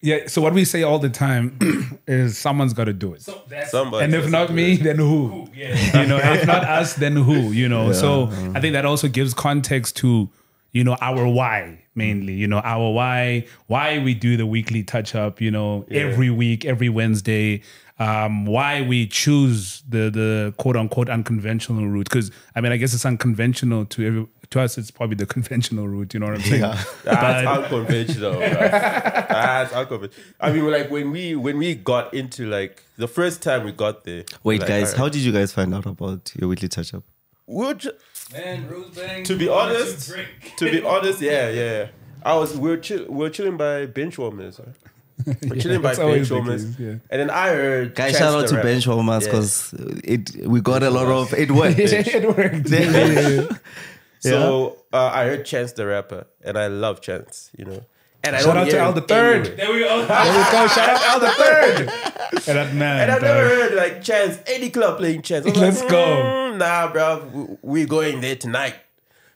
Speaker 2: yeah, so what we say all the time is someone's got to do it.
Speaker 5: So
Speaker 1: Somebody.
Speaker 2: And if not me,
Speaker 1: it.
Speaker 2: then who?
Speaker 5: Who, yeah.
Speaker 2: You know, if not us, then who? You know, so I think that also gives context to you know our why mainly. You know, our why, why we do the weekly touch up. You know, every week, every Wednesday. Um, why we choose the the quote unquote unconventional route? Because I mean, I guess it's unconventional to every, to us. It's probably the conventional route. You know what I'm saying?
Speaker 1: That's unconventional. bro. That's unconventional. I mean, like when we when we got into like the first time we got there.
Speaker 3: Wait,
Speaker 1: like,
Speaker 3: guys,
Speaker 1: alright,
Speaker 3: how did you guys find out about your weekly touch up?
Speaker 1: we were ju-
Speaker 5: Man, Rose
Speaker 1: to be honest,
Speaker 5: to
Speaker 1: be honest, yeah, yeah. I was we were chill, we were chilling by bench warmers. Right? We're chilling by
Speaker 2: that's always
Speaker 1: bench warmers,
Speaker 2: case, yeah.
Speaker 1: and then I heard.
Speaker 3: Guys,
Speaker 1: Chance
Speaker 3: shout out to
Speaker 1: Rapper.
Speaker 3: Bench Warmers
Speaker 1: Yeah.
Speaker 3: because it we got a lot of it worked. Eh?
Speaker 2: it worked.
Speaker 1: So uh, I heard Chance the rapper, and I love Chance, you know. And I
Speaker 2: Shout
Speaker 1: don't
Speaker 2: out to Al the Third.
Speaker 1: anywhere.
Speaker 5: There we go.
Speaker 2: There we go. Shout out to Al the Third. And that man.
Speaker 1: And I've never heard like Chance, any club playing Chance. I was
Speaker 2: Let's
Speaker 1: like,
Speaker 2: go.
Speaker 1: "Mm, Nah, bro, w- we going there tonight.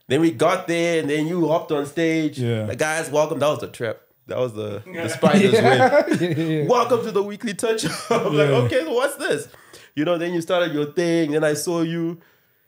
Speaker 1: Then we got there, and then you hopped on stage.
Speaker 2: Yeah.
Speaker 1: The guys, welcome. That was the trap. That was the, the spiders win.
Speaker 2: Yeah, yeah, yeah.
Speaker 1: Welcome to the weekly touch. I'm like, okay, so what's this? You know, then you started your thing, then I saw you,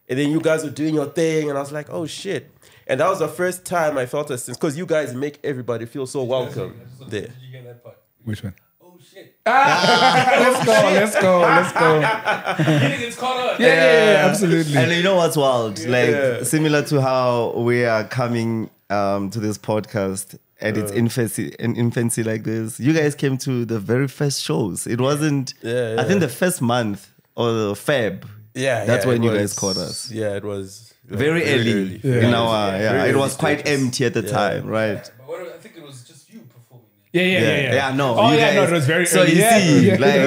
Speaker 1: and then you guys were doing your thing, and I was like, oh shit. And that was the first time I felt a sense because you guys make everybody feel so welcome
Speaker 5: So
Speaker 1: there.
Speaker 5: Did you get that part?
Speaker 2: Which one?
Speaker 5: Oh shit!
Speaker 2: Let's go. Let's go. Let's go.
Speaker 5: Hitting it's caught up.
Speaker 2: Yeah, yeah, yeah, absolutely.
Speaker 3: And you know what's wild? Like
Speaker 1: Yeah.
Speaker 3: similar to how we are coming um, to this podcast at
Speaker 1: Uh.
Speaker 3: its infancy, in infancy like this. You guys came to the very first shows. It wasn't.
Speaker 1: Yeah,
Speaker 3: I think the first month or the Feb.
Speaker 1: Yeah,
Speaker 3: That's
Speaker 1: yeah,
Speaker 3: when you
Speaker 1: was-
Speaker 3: guys caught us.
Speaker 1: Yeah, it was like,
Speaker 3: Very early
Speaker 2: Yeah.
Speaker 3: in our yeah.
Speaker 1: Very
Speaker 3: it was quite
Speaker 1: stages.
Speaker 3: empty at the
Speaker 1: Yeah.
Speaker 3: time, right?
Speaker 5: But what, I think it was just you performing. There.
Speaker 2: Yeah, yeah, yeah, yeah.
Speaker 3: no.
Speaker 2: Oh
Speaker 3: you
Speaker 2: yeah, no, it was very
Speaker 3: So
Speaker 2: early.
Speaker 3: you
Speaker 2: yeah,
Speaker 3: see,
Speaker 2: yeah.
Speaker 3: like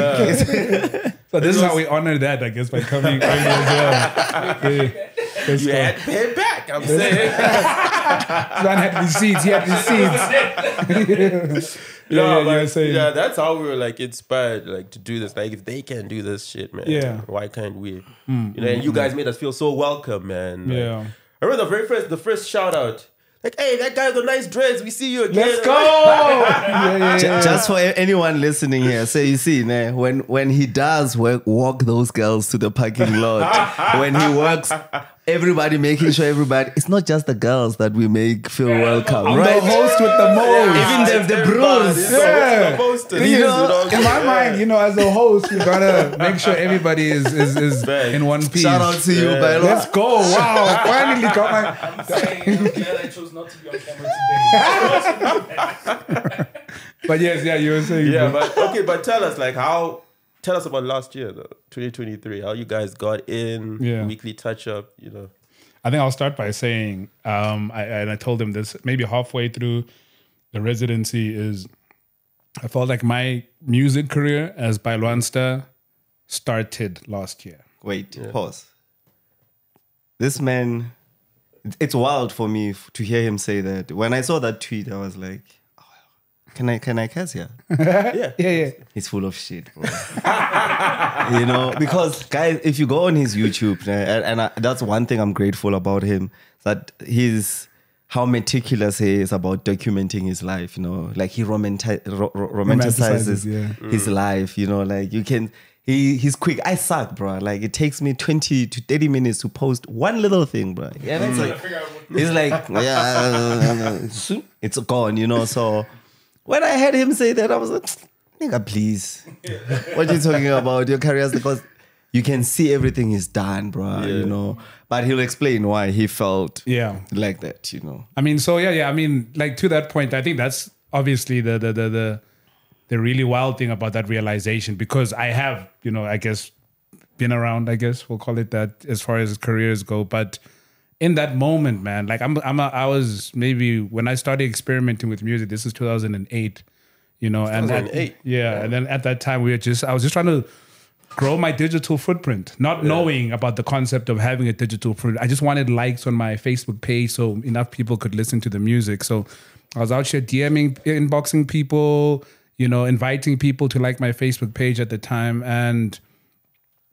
Speaker 2: so this is how we honor that, I guess, by coming early as well. Yeah. Let's
Speaker 1: You
Speaker 2: go.
Speaker 1: had to pay back. I'm saying.
Speaker 2: Man had receipts. He had receipts. Yeah,
Speaker 1: No,
Speaker 2: yeah, you
Speaker 1: but
Speaker 2: saying.
Speaker 1: yeah, that's how we were like inspired, like to do this. Like, if they can do this shit, man,
Speaker 2: Yeah. Mm,
Speaker 1: why can't we? You know, and you guys made us feel so welcome, man. Like,
Speaker 2: Yeah.
Speaker 1: I remember the very first, the first shout out. Like, hey, that guy with the nice dreads, we see you again.
Speaker 2: Let's go. yeah, yeah, yeah.
Speaker 3: Just for anyone listening here, so you see, nah, when when he does work, walk those girls to the parking lot, when he works, everybody making sure everybody, it's not just the girls that we make feel welcome,
Speaker 2: I'm
Speaker 3: right?
Speaker 2: the host with the most.
Speaker 3: Even the, the bros.
Speaker 2: Yeah.
Speaker 1: what's the you know?
Speaker 2: in my mind, you know, as a host, you gotta make sure everybody is is, is in one piece.
Speaker 3: Shout out to you,
Speaker 1: Yeah.
Speaker 3: Bailo.
Speaker 2: Let's go! Wow, finally got my.
Speaker 5: I'm saying I'm I chose not to be on camera today.
Speaker 2: But yes, yeah, you were saying.
Speaker 1: Yeah,
Speaker 2: bro.
Speaker 1: but okay, but tell us like how tell us about last year though, 2023. How you guys got in,
Speaker 2: Yeah.
Speaker 1: weekly touch up, you know.
Speaker 2: I think I'll start by saying, um, I, and I told him this maybe halfway through the residency is, I felt like my music career as ByLwansta started last year.
Speaker 3: Wait, pause. This man, it's wild for me to hear him say that. When I saw that tweet, I was like, "Can I? Can I curse here?"
Speaker 1: Yeah.
Speaker 2: Yeah, yeah.
Speaker 3: He's full of shit, bro. you know, because guys, if you go on his YouTube, and, and I, that's one thing I'm grateful about him that he's how meticulous he is about documenting his life. You know, like he romanti- ro- ro- romanticizes
Speaker 2: Romanticizes, yeah.
Speaker 3: his mm. life. You know, like you can. He, he's quick. I suck, bro. Like it takes me 20 to 30 minutes to post one little thing, bro. Yeah, that's mm. like it's like yeah, it's gone, you know. So when I heard him say that, I was like, nigga, please. What are you talking about? Your career's because you can see everything he's done, bro. You know. But he'll explain why he felt
Speaker 2: Yeah.
Speaker 3: like that, you know.
Speaker 2: I mean, so yeah, yeah. I mean, like to that point, I think that's obviously the the the the, the really wild thing about that realization because I have, you know, I guess been around, I guess we'll call it that as far as careers go, but in that moment, man, like I'm I'm a, I was maybe when I started experimenting with music, this is 2008, you know, and at-
Speaker 1: 2008.
Speaker 2: yeah, and then at that time we were just I was just trying to grow my digital footprint, not knowing about the concept of having a digital footprint. I just wanted likes on my Facebook page so enough people could listen to the music. So I was out here DMing, inboxing people, you know, inviting people to like my Facebook page at the time. And,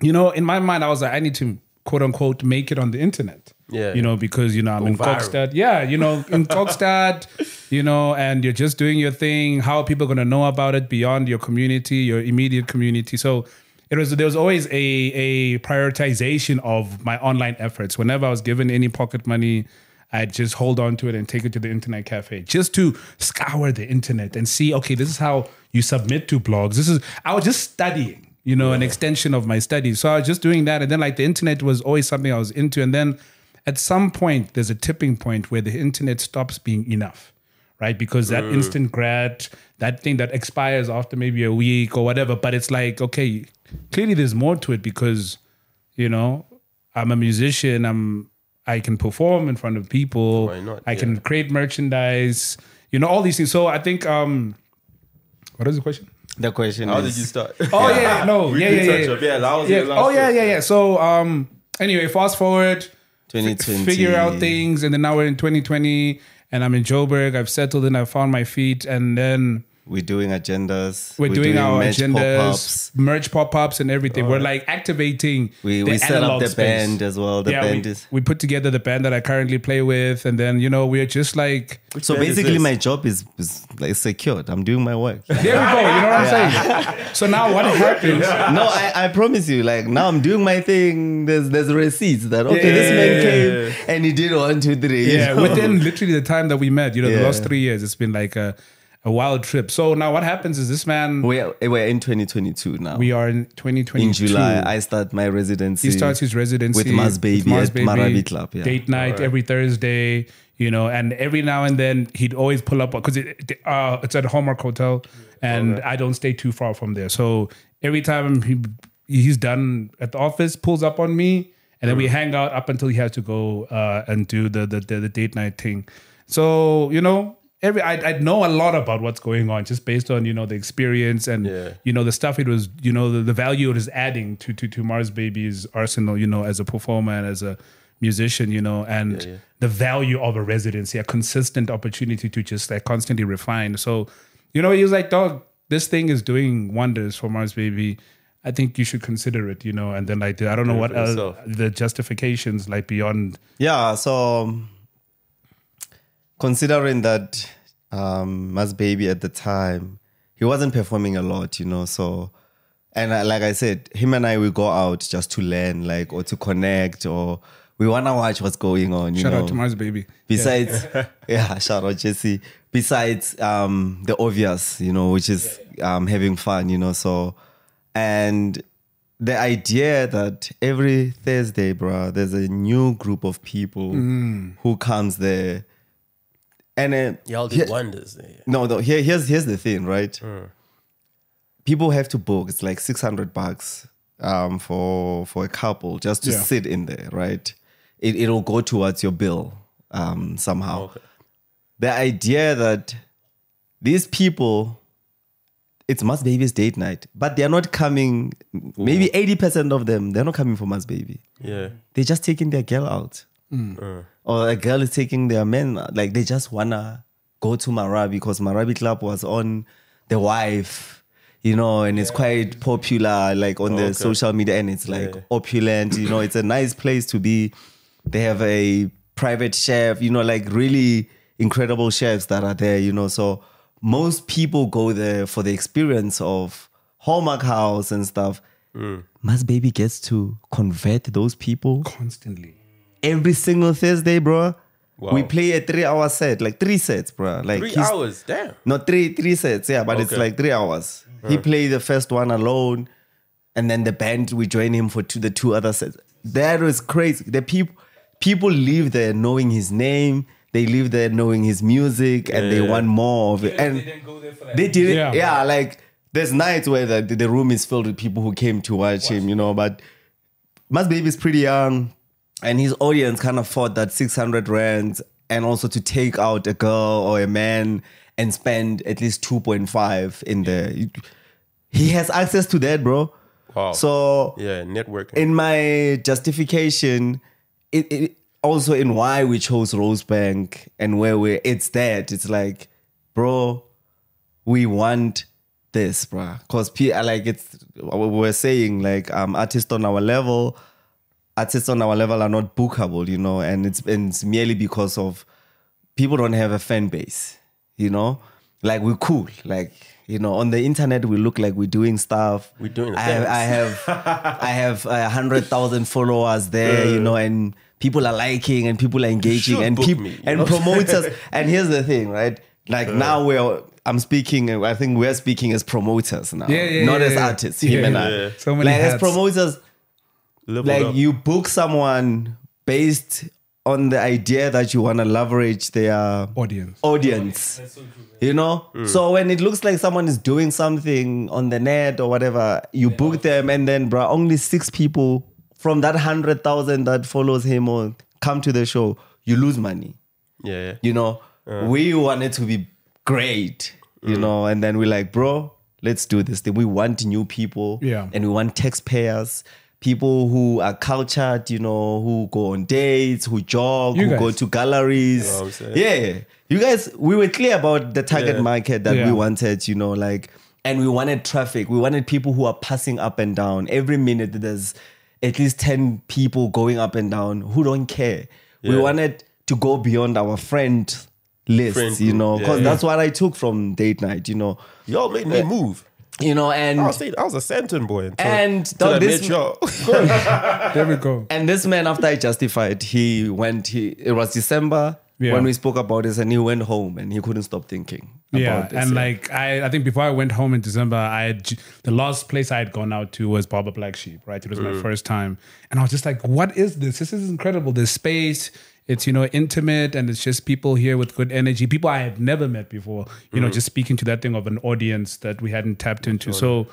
Speaker 2: you know, in my mind, I was like, I need to quote unquote make it on the internet.
Speaker 1: Yeah.
Speaker 2: You know, because, you know, I'm in
Speaker 1: viral.
Speaker 2: Kokstad. Yeah, you know, in Kokstad, you know, and you're just doing your thing. How are people going to know about it beyond your community, your immediate community? So it was, there was always a, a prioritization of my online efforts. Whenever I was given any pocket money, I'd just hold on to it and take it to the internet cafe just to scour the internet and see, okay, this is how you submit to blogs. This is, I was just studying, you know, an extension of my studies. So I was just doing that. And then, like, the internet was always something I was into. And then at some point, there's a tipping point where the internet stops being enough, right? Because that instant grad, that thing that expires after maybe a week or whatever, but it's like, okay, clearly there's more to it because, you know, I'm a musician. I'm I can perform in front of people.
Speaker 1: Why not?
Speaker 2: I can create merchandise. You know all these things. So I think um, what is the question?
Speaker 3: The question
Speaker 1: How
Speaker 3: is
Speaker 1: did you start?
Speaker 2: Oh yeah, no,
Speaker 1: We
Speaker 2: yeah, yeah, yeah.
Speaker 1: Yeah, that was
Speaker 2: yeah. Oh yeah,
Speaker 1: question.
Speaker 2: yeah, yeah. So um, anyway, fast forward, f-
Speaker 3: 2020.
Speaker 2: figure out things, and then now we're in 2020, and I'm in Joburg. I've settled and I found my feet, and then
Speaker 3: We're doing agendas.
Speaker 2: we're, doing, our
Speaker 3: merch
Speaker 2: agendas,
Speaker 3: pop-ups.
Speaker 2: merch pop-ups, and everything. We're like activating.
Speaker 3: We,
Speaker 2: the
Speaker 3: we set up the
Speaker 2: space.
Speaker 3: band as well. The
Speaker 2: yeah,
Speaker 3: band
Speaker 2: we,
Speaker 3: is.
Speaker 2: we put together the band that I currently play with, and then you know we're just like
Speaker 3: So basically, my job is, is like secured. I'm doing my work.
Speaker 2: there we go. You know what I'm saying? So now what happens?
Speaker 3: no, I, I promise you, like now I'm doing my thing. There's there's receipts that okay,
Speaker 2: Yeah,
Speaker 3: this man
Speaker 2: yeah,
Speaker 3: came and he did one, two, three. you
Speaker 2: Yeah,
Speaker 3: know?
Speaker 2: within literally the time that we met, you know, the last three years, it's been like a, a wild trip. So now what happens is this man,
Speaker 3: we're we're in 2022 now.
Speaker 2: we are in 2022.
Speaker 3: in July. I start my residency.
Speaker 2: he starts his residency
Speaker 3: with Maz Baby
Speaker 2: Maz
Speaker 3: at Marabi Club, yeah.
Speaker 2: Date night every Thursday, you know, and every now and then he'd always pull up because it, uh, it's at Hallmark Hotel, and I don't stay too far from there. So every time he he's done at the office, pulls up on me, and then we hang out up until he has to go uh, and do the, the the the date night thing. So you know. Every I I know a lot about what's going on just based on you know the experience and
Speaker 1: Yeah.
Speaker 2: you know the stuff it was you know the, the value it is adding to to to Mas Baby's arsenal you know as a performer and as a musician you know and the value of a residency a consistent opportunity to just like constantly refine so You know, he was like, dog, this thing is doing wonders for Mars Baby. I think you should consider it, you know. And then like I don't know what else the justifications like beyond
Speaker 3: Yeah, so um, considering that um Mas Baby at the time, he wasn't performing a lot, you know, so and uh, like I said, him and I we go out just to learn, like or to connect or we wanna watch what's going on, you
Speaker 2: shout
Speaker 3: know.
Speaker 2: out to Mas Baby.
Speaker 3: Besides, yeah. shout out Jesse. Besides um, the obvious, you know, which is um, having fun, you know. So, and the idea that every Thursday, bro, there's a new group of people who comes there, and then
Speaker 1: Y'all did
Speaker 3: here-
Speaker 1: wonders there.
Speaker 3: no, no. Here, here's here's the thing, right? People have to book. It's like six hundred bucks um, for for a couple just to
Speaker 2: Yeah.
Speaker 3: sit in there, right? It it'll go towards your bill um, somehow.
Speaker 1: Okay.
Speaker 3: The idea that these people, it's Mas Baby's date night, but they're not coming. Maybe eighty percent of them, they're not coming for Mas Baby.
Speaker 1: Yeah.
Speaker 3: They're just taking their girl out. Mm. Or a girl is taking their men. Like they just wanna go to Marabi because Marabi Club was on the wife, you know, and it's quite popular, like on the
Speaker 1: Okay.
Speaker 3: social media, and it's like
Speaker 1: Yeah.
Speaker 3: opulent, you know, it's a nice place to be. They have a private chef, you know, like really incredible chefs that are there, you know. So most people go there for the experience of Hallmark House and stuff. Mm. Mas Baby gets to convert those people
Speaker 2: Constantly.
Speaker 3: Every single Thursday, bro.
Speaker 1: Wow.
Speaker 3: We play a three-hour set, like three sets, bro. Like
Speaker 1: Three hours. Damn.
Speaker 3: No, three three sets, yeah, but it's like three hours. He played the first one alone, and then the band we join him for two, the two other sets. That was crazy. The people people live there knowing his name. They live there knowing his music, and they
Speaker 1: Yeah.
Speaker 3: want more of it. And they
Speaker 5: didn't go there for that.
Speaker 3: they did it.
Speaker 2: Yeah.
Speaker 3: Yeah, like there's nights where the, the room is filled with people who came to watch him, you know. But Mas Baby is pretty young, and his audience kind of fought that 600 rands, and also to take out a girl or a man and spend at least 2.5 in there. He has access to that, bro.
Speaker 1: Wow.
Speaker 3: So
Speaker 1: Yeah, networking.
Speaker 3: in my justification, it, it also in why we chose Rosebank and where we it's that it's like, bro, we want this, bro. Cause P like it's we're saying like um artists on our level, artists on our level are not bookable, you know, and it's and it's merely because of people don't have a fan base, you know. Like we're cool, like you know, on the internet we look like we're doing stuff.
Speaker 1: We're doing
Speaker 3: I have, I have, I have a hundred thousand followers there, you know, and people are liking and people are engaging and
Speaker 1: book
Speaker 3: people
Speaker 1: me,
Speaker 3: and
Speaker 1: know?
Speaker 3: promoters. and here's the thing, right? Like now we're. I'm speaking. I think we're speaking as promoters now,
Speaker 2: Yeah, yeah,
Speaker 3: not
Speaker 2: yeah,
Speaker 3: as
Speaker 2: yeah.
Speaker 3: artists. Him
Speaker 2: Yeah,
Speaker 3: and
Speaker 2: yeah.
Speaker 3: I.
Speaker 2: So many
Speaker 3: like as promoters,
Speaker 1: Level
Speaker 3: like
Speaker 1: up.
Speaker 3: you book someone based on the idea that you want to leverage their
Speaker 2: Audience.
Speaker 3: audience. You know? Mm. So when it looks like someone is doing something on the net or whatever you book them and then bro only six people from that 100,000 that follows him or come to the show you lose money.
Speaker 1: Yeah, yeah.
Speaker 3: you know? We want it to be great you mm. know? And then we're like bro let's do this thing. We want new people
Speaker 2: Yeah.
Speaker 3: and we want taxpayers people who are cultured you know who go on dates who jog
Speaker 2: You
Speaker 3: who go to galleries
Speaker 1: what I'm saying?
Speaker 3: yeah you guys we were clear about the target
Speaker 1: Yeah.
Speaker 3: market that
Speaker 2: Yeah.
Speaker 3: we wanted you know like and we wanted traffic we wanted people who are passing up and down every minute there's at least 10 people going up and down who don't care we wanted to go beyond our friend list
Speaker 1: Friend
Speaker 3: you
Speaker 1: group,
Speaker 3: know
Speaker 1: yeah.
Speaker 3: because that's what i took from date night you know
Speaker 1: Y'all made me uh, move.
Speaker 3: You know and
Speaker 1: I was, saying, I was a Sandton boy. Until,
Speaker 3: And
Speaker 1: until I
Speaker 3: this-
Speaker 1: met y'all.
Speaker 2: There we go.
Speaker 3: and this man after i justified he went he it was december
Speaker 2: Yeah.
Speaker 3: when we spoke about this and he went home and he couldn't stop thinking
Speaker 2: Yeah,
Speaker 3: about this
Speaker 2: and
Speaker 3: yeah.
Speaker 2: like I, I think before I went home in December, I had the last place I had gone out to was Barber Black Sheep. Right, it was
Speaker 3: Mm.
Speaker 2: my first time, and I was just like, "What is this? This is incredible. This space, it's you know intimate, and it's just people here with good energy. People I have never met before. You
Speaker 3: Mm.
Speaker 2: know, just speaking to that thing of an audience that we hadn't tapped into. So,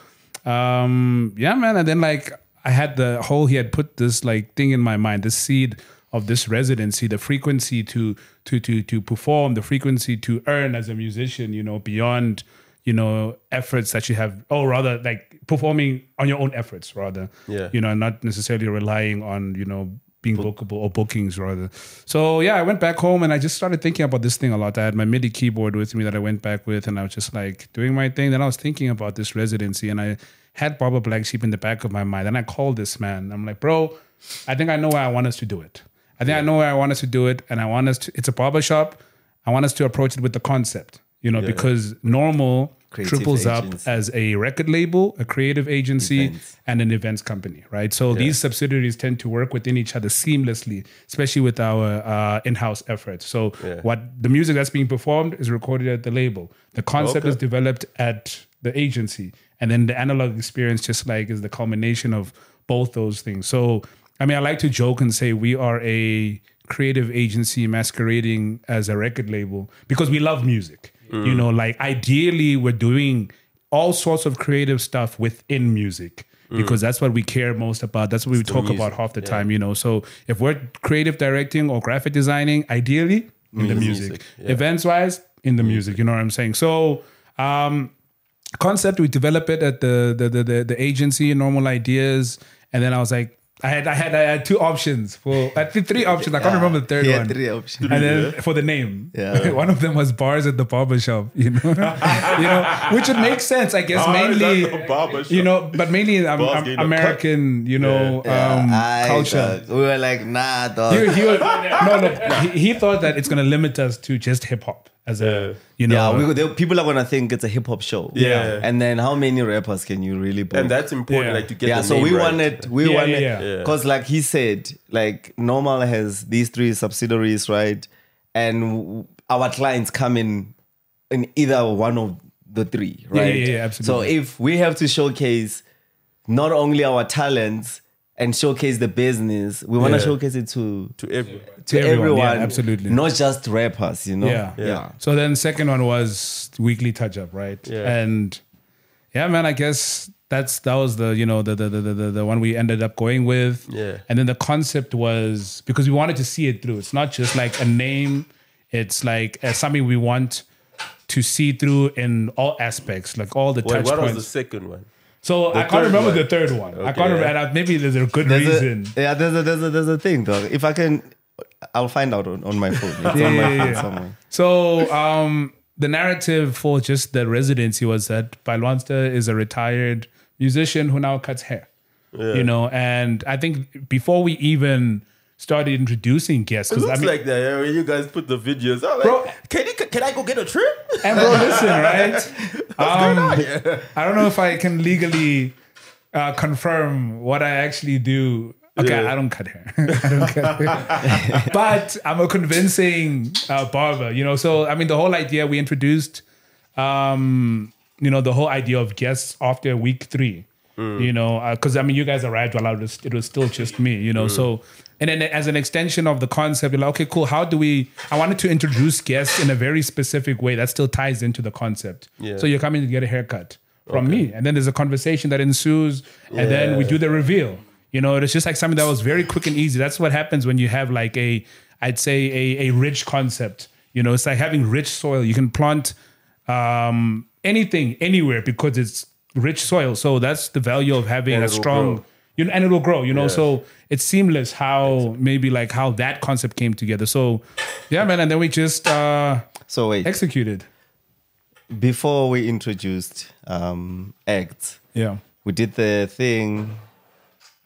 Speaker 2: um, yeah, man. And then like I had the whole he had put this like thing in my mind, this seed of this residency, the frequency to to to to perform, the frequency to earn as a musician, you know, beyond you know efforts that you have, or rather like performing on your own efforts, rather,
Speaker 1: Yeah.
Speaker 2: you know, not necessarily relying on you know being bookable or bookings rather. So yeah, I went back home and I just started thinking about this thing a lot. I had my MIDI keyboard with me that I went back with, and I was just like doing my thing. Then I was thinking about this residency, and I had Barbara Black Sheep in the back of my mind. And I called this man. I'm like, bro, I think I know where I want us to do it. I think I know where I want us to do it, and I want us to. It's a barber shop. I want us to approach it with the concept, you know, because normal
Speaker 3: Creative
Speaker 2: triples up as a record label, a creative agency,
Speaker 3: Events.
Speaker 2: and an events company, right? So these subsidiaries tend to work within each other seamlessly, especially with our uh, in-house efforts. So what the music that's being performed is recorded at the label. The concept
Speaker 1: Okay.
Speaker 2: is developed at the agency, and then the analog experience just like is the culmination of both those things. So I mean, I like to joke and say we are a creative agency masquerading as a record label because we love music.
Speaker 1: Mm.
Speaker 2: You know, like ideally we're doing all sorts of creative stuff within music because that's what we care most about. That's what we talk about
Speaker 1: Mm.
Speaker 2: half the time, you know. So if we're creative directing or graphic designing, ideally in the music.
Speaker 1: Music, yeah.
Speaker 2: Events wise, in the music, you know what I'm saying? So um concept we develop it at the the the, the, the agency normal ideas and then i was like I had, I had I had two options for I think three options. I can't remember the third
Speaker 3: He had
Speaker 2: one.
Speaker 3: three options.
Speaker 2: And then for the name,
Speaker 3: Yeah.
Speaker 2: one of them was bars at the barber shop. You know, you know, which would make sense, I guess.
Speaker 1: Bars at
Speaker 2: mainly,
Speaker 1: the barber
Speaker 2: you know, but mainly um,
Speaker 1: Bars getting
Speaker 2: American, you know, um,
Speaker 3: I
Speaker 2: culture.
Speaker 3: thought- we were like, nah, dog.
Speaker 2: He, he was, no, no, he, he thought that it's gonna limit us to just hip hop as a, you know,
Speaker 3: yeah, we, uh, they, people are gonna think it's a hip hop show.
Speaker 1: Yeah.
Speaker 3: and then how many rappers can you really book?
Speaker 1: And that's important,
Speaker 2: Yeah.
Speaker 1: like to get
Speaker 3: yeah,
Speaker 1: the
Speaker 3: so
Speaker 1: name
Speaker 3: we
Speaker 1: right.
Speaker 3: wanted, we
Speaker 2: Yeah,
Speaker 3: wanted,
Speaker 2: yeah,
Speaker 1: yeah.
Speaker 3: because like he said, like Normal has these three subsidiaries, right? And our clients come in in either one of the three,
Speaker 2: Yeah,
Speaker 3: right?
Speaker 2: yeah, yeah, absolutely.
Speaker 3: So if we have to showcase not only our talents and showcase the business, we want to
Speaker 1: Yeah.
Speaker 3: showcase it to
Speaker 1: to every.
Speaker 3: to
Speaker 2: everyone,
Speaker 3: everyone,
Speaker 2: yeah, absolutely.
Speaker 3: not just rappers, you know?
Speaker 2: Yeah.
Speaker 3: yeah.
Speaker 2: So then second one was weekly touch up, right?
Speaker 1: Yeah.
Speaker 2: And yeah, man, I guess that's that was the you know the the, the the the one we ended up going with.
Speaker 1: Yeah.
Speaker 2: And then the concept was because we wanted to see it through. It's not just like a name. It's like uh, something we want to see through in all aspects, like all the
Speaker 1: Wait,
Speaker 2: touch
Speaker 1: what was
Speaker 2: points.
Speaker 1: the second one?
Speaker 2: So I can't remember
Speaker 1: one.
Speaker 2: the third one. I can't remember.
Speaker 1: yeah.
Speaker 2: And I, maybe there's a good
Speaker 3: There's
Speaker 2: reason.
Speaker 3: A, yeah, there's a there's a there's a thing though. If I can, I'll find out on, on my phone. It's
Speaker 2: Yeah,
Speaker 3: on my
Speaker 2: yeah,
Speaker 3: phone somewhere.
Speaker 2: So um, the narrative for just the residency was that ByLwansta is a retired musician who now cuts hair. You know, and I think before we even started introducing guests,
Speaker 1: It
Speaker 2: because I
Speaker 1: looks
Speaker 2: mean,
Speaker 1: like that yeah, when you guys put the videos. I'm like,
Speaker 2: Bro-
Speaker 1: can, you, can I go get a trip?
Speaker 2: and bro, listen, right? Um, I don't know if I can legally uh, confirm what I actually do. Okay,
Speaker 1: Yeah.
Speaker 2: I don't cut hair. I don't cut hair. but I'm a convincing uh, barber, you know. So I mean, the whole idea we introduced, um, you know, the whole idea of guests after week three. You know, because I mean, you guys arrived while I was, it was still just me. You know, so and then as an extension of the concept, you're like, okay, cool. How do we? I wanted to introduce guests in a very specific way that still ties into the concept.
Speaker 1: Yeah.
Speaker 2: So you're coming to get a haircut from me, and then there's a conversation that ensues, and then we do the reveal. You know, it's just like something that was very quick and easy. That's what happens when you have like a, I'd say a, a rich concept. You know, it's like having rich soil. You can plant um, anything anywhere because it's rich soil. So that's the value of having
Speaker 1: And
Speaker 2: a strong,
Speaker 1: grow.
Speaker 2: you know, and it'll grow. You know,
Speaker 1: Yes.
Speaker 2: so it's seamless how maybe like how that concept came together. So yeah, man, and then we just uh,
Speaker 3: So wait,
Speaker 2: executed.
Speaker 3: before we introduced um, acts,
Speaker 2: Yeah.
Speaker 3: we did the thing,